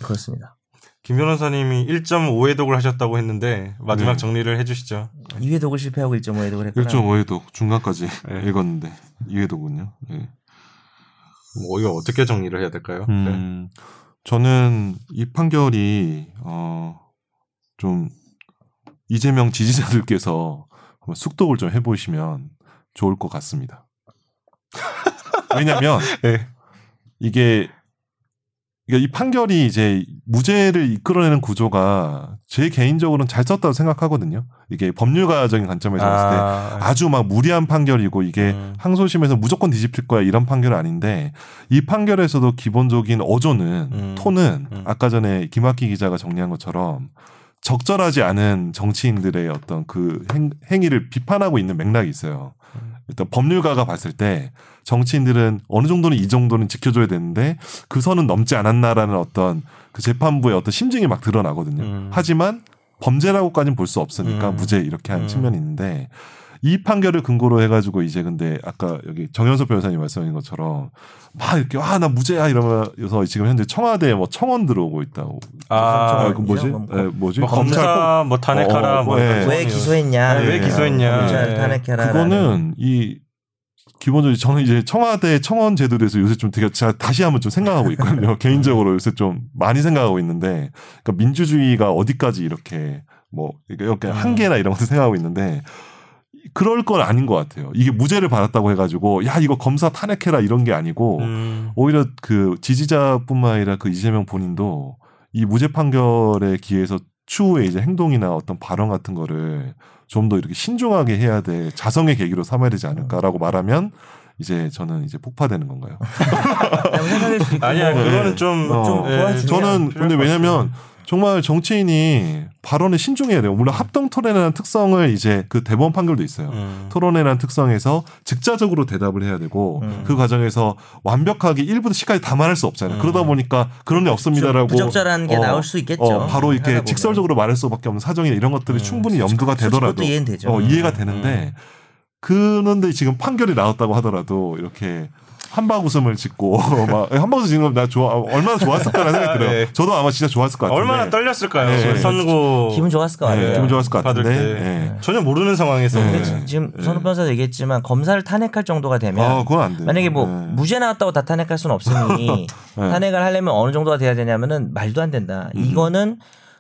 그렇습니다. 김 변호사님이 1.5회 독을 하셨다고 했는데 마지막 네. 정리를 해주시죠. 2회 독을 실패하고 1.5회 독을 했구나. 1.5회 독 중간까지 네. 읽었는데 2회 독은요. 예. 뭐 이거 어떻게 정리를 해야 될까요? 네. 음, 저는 이 판결이 어, 좀 이재명 지지자들께서 숙독을 좀 해보시면 좋을 것 같습니다. 왜냐하면 네. 이게 그러니까 이 판결이 이제 무죄를 이끌어내는 구조가 제 개인적으로는 잘 썼다고 생각하거든요. 이게 법률가적인 관점에서 봤을 때 아, 아주 막 무리한 판결이고 이게 음. 항소심에서 무조건 뒤집힐 거야 이런 판결은 아닌데 이 판결에서도 기본적인 어조는 음. 톤은 음. 아까 전에 김학기 기자가 정리한 것처럼 적절하지 않은 정치인들의 어떤 그 행, 행위를 비판하고 있는 맥락이 있어요. 음. 일단 법률가가 봤을 때 정치인들은 어느 정도는 이 정도는 지켜줘야 되는데 그 선은 넘지 않았나라는 어떤 그 재판부의 어떤 심증이 막 드러나거든요. 음. 하지만 범죄라고까지는 볼 수 없으니까 음. 무죄 이렇게 하는 음. 측면이 있는데 이 판결을 근거로 해가지고 이제 근데 아까 여기 정현석 변호사님 말씀하신 것처럼 막 이렇게 아나 무죄야 이러면서 지금 현재 청와대에 뭐 청원 들어오고 있다고. 아, 아, 그 뭐지? 뭐 예, 뭐지? 뭐 검찰 검사 뭐 탄핵하라 어, 뭐 네. 왜. 기소했냐? 네, 왜 기소했냐. 검찰 네. 탄핵해라. 그거는 이 기본적으로 저는 이제 청와대 청원 제도에 대해서 요새 좀 되게 제가 다시 한번 좀 생각하고 있거든요. 개인적으로 요새 좀 많이 생각하고 있는데, 그러니까 민주주의가 어디까지 이렇게 뭐 이렇게 음. 한계나 이런 것도 생각하고 있는데, 그럴 건 아닌 것 같아요. 이게 무죄를 받았다고 해가지고 야 이거 검사 탄핵해라 이런 게 아니고 음. 오히려 그 지지자뿐만 아니라 그 이재명 본인도 이 무죄 판결에 기해서 추후에 이제 행동이나 어떤 발언 같은 거를 좀 더 이렇게 신중하게 해야 돼 자성의 계기로 삼아야 되지 않을까라고 말하면 이제 저는 이제 폭파되는 건가요? 아니야 뭐 그거는 좀, 어, 좀 예, 도와주면 저는 근데 것 왜냐면. 정말 정치인이 발언에 신중해야 돼요. 물론 합동 토론이라는 특성을 이제 그 대법원 판결도 있어요. 음. 토론회라는 특성에서 즉자적으로 대답을 해야 되고 음. 그 과정에서 완벽하게 1부터 10까지 다 말할 수 없잖아요. 음. 그러다 보니까 그런 게 없습니다라고 부적절한 게 어, 나올 수 있겠죠. 어, 바로 이렇게. 직설적으로 말할 수밖에 없는 사정이나 이런 것들이 음. 충분히 염두가 되더라도 이해는 되죠. 어, 음. 이해가 되는데 그런데 지금 판결이 나왔다고 하더라도 이렇게 한박 웃음을 짓고 막 한박 웃음 짓는 거나 좋아 얼마나 좋았을까라는 생각이 들어요. 네. 저도 아마 진짜 좋았을 것 같은데. 얼마나 떨렸을까요? 네. 선고 기분 좋았을 것 같아요. 네, 기분 좋았을 것 같은데. 때 네. 전혀 모르는 상황에서 네. 근데 지- 지금 선우 변호사도 얘기했지만 검사를 탄핵할 정도가 되면 아, 그건 안 돼요. 만약에 뭐 네. 무죄 나왔다고 다 탄핵할 수는 없으니 네. 탄핵을 하려면 어느 정도가 돼야 되냐면은 말도 안 된다. 음. 이거는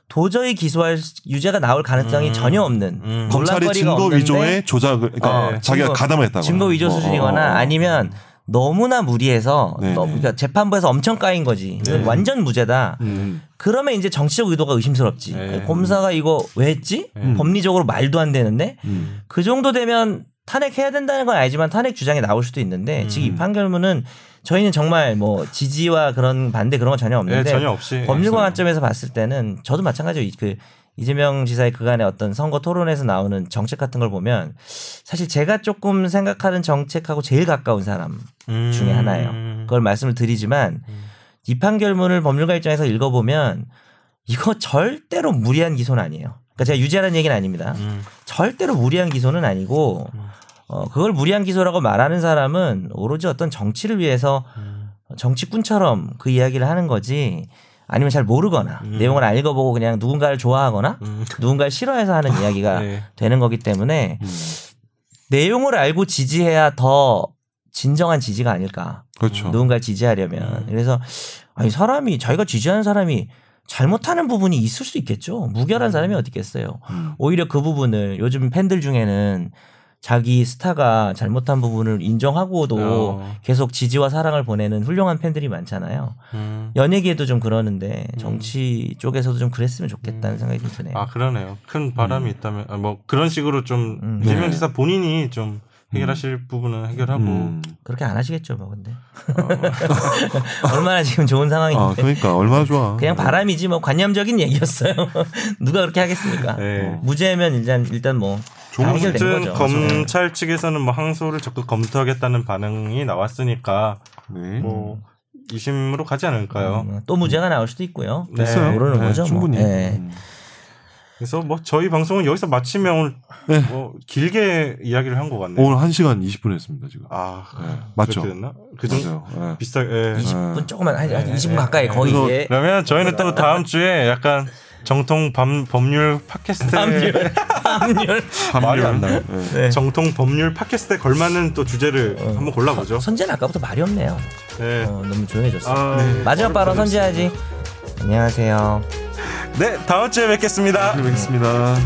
도저히 기소할 수- 유죄가 나올 가능성이 전혀 없는 음. 검찰이 증거 없는데 위조의 조작을 그러니까 어, 자기가 증거- 가담을 했다고 증거 위조 어, 수준이거나 어, 어. 아니면 너무나 무리해서 네네. 너무 그러니까 재판부에서 엄청 까인 거지. 이건 완전 무죄다. 음. 그러면 이제 정치적 의도가 의심스럽지. 네. 검사가 이거 왜 했지? 음. 법리적으로 말도 안 되는데 음. 그 정도 되면 탄핵해야 된다는 건 알지만 탄핵 주장이 나올 수도 있는데 지금 이 판결문은 저희는 정말 뭐 지지와 그런 반대 그런 건 전혀 네, 없는데 전혀 없이 법률가 관점에서 봤을 때는 저도 마찬가지로 이- 그 이재명 지사의 그간의 어떤 선거 토론에서 나오는 정책 같은 걸 보면 사실 제가 조금 생각하는 정책하고 제일 가까운 사람 음. 중에 하나예요. 그걸 말씀을 드리지만 이 판결문을 법률가 입장에서 읽어보면 이거 절대로 무리한 기소는 아니에요. 그러니까 제가 유죄라는 얘기는 아닙니다. 음. 절대로 무리한 기소는 아니고 어, 그걸 무리한 기소라고 말하는 사람은 오로지 어떤 정치를 위해서 음. 정치꾼처럼 그 이야기를 하는 거지 아니면 잘 모르거나 음. 내용을 안 읽어보고 그냥 누군가를 좋아하거나 음. 누군가를 싫어해서 하는 이야기가 네. 되는 거기 때문에 내용을 알고 지지해야 더 진정한 지지가 아닐까. 그렇죠. 누군가를 지지하려면. 음. 그래서 아니 사람이 자기가 지지하는 사람이 잘못하는 부분이 있을 수 있겠죠. 무결한 사람이 어디 있겠어요. 음. 오히려 그 부분을 요즘 팬들 중에는 자기 스타가 잘못한 부분을 인정하고도 어. 계속 지지와 사랑을 보내는 훌륭한 팬들이 많잖아요. 음. 연예계에도 좀 그러는데 정치 쪽에서도 좀 그랬으면 좋겠다는 생각이 좀 드네요. 아 그러네요. 큰 바람이 있다면 아, 뭐 그런 식으로 좀 음. 이재명 네. 지사 본인이 좀 해결하실 부분은 해결하고 음. 그렇게 안 하시겠죠, 뭐 근데. 얼마나 지금 좋은 상황인데. 아 그러니까 얼마나 좋아. 그냥 바람이지 뭐 관념적인 얘기였어요. 누가 그렇게 하겠습니까? 네. 무죄면 일단 일단 뭐 거죠. 검찰 측에서는 뭐 항소를 적극 검토하겠다는 반응이 나왔으니까 네. 뭐 이심으로 가지 않을까요? 음, 또 무죄가 나올 수도 있고요. 네. 됐어요. 모르는 거죠, 뭐. 충분히. 네. 음. 그래서 뭐 저희 방송은 여기서 마치면 오늘 네. 뭐 길게 이야기를 한 것 같네요. 오늘 1 시간 20분 했습니다 지금. 아 네. 맞죠? 됐나? 그 정도 맞아요. 네. 비슷하게. 예. 20분 조금만 한, 한 네, 20분 네, 가까이 네. 거의 그래서 이제 그러면 저희는 또 다음 주에 약간 정통 밤, 법률 팟캐스트 법률 법률 말이 안 나요. 네. 정통 법률 팟캐스트에 걸맞는 또 주제를 어. 한번 골라보죠. 선재는 아까부터 말이 없네요. 네. 어, 너무 조용해졌어. 아, 네. 마지막 발언 선재야지. 안녕하세요. 네, 다음 주에 뵙겠습니다. 뵙겠습니다.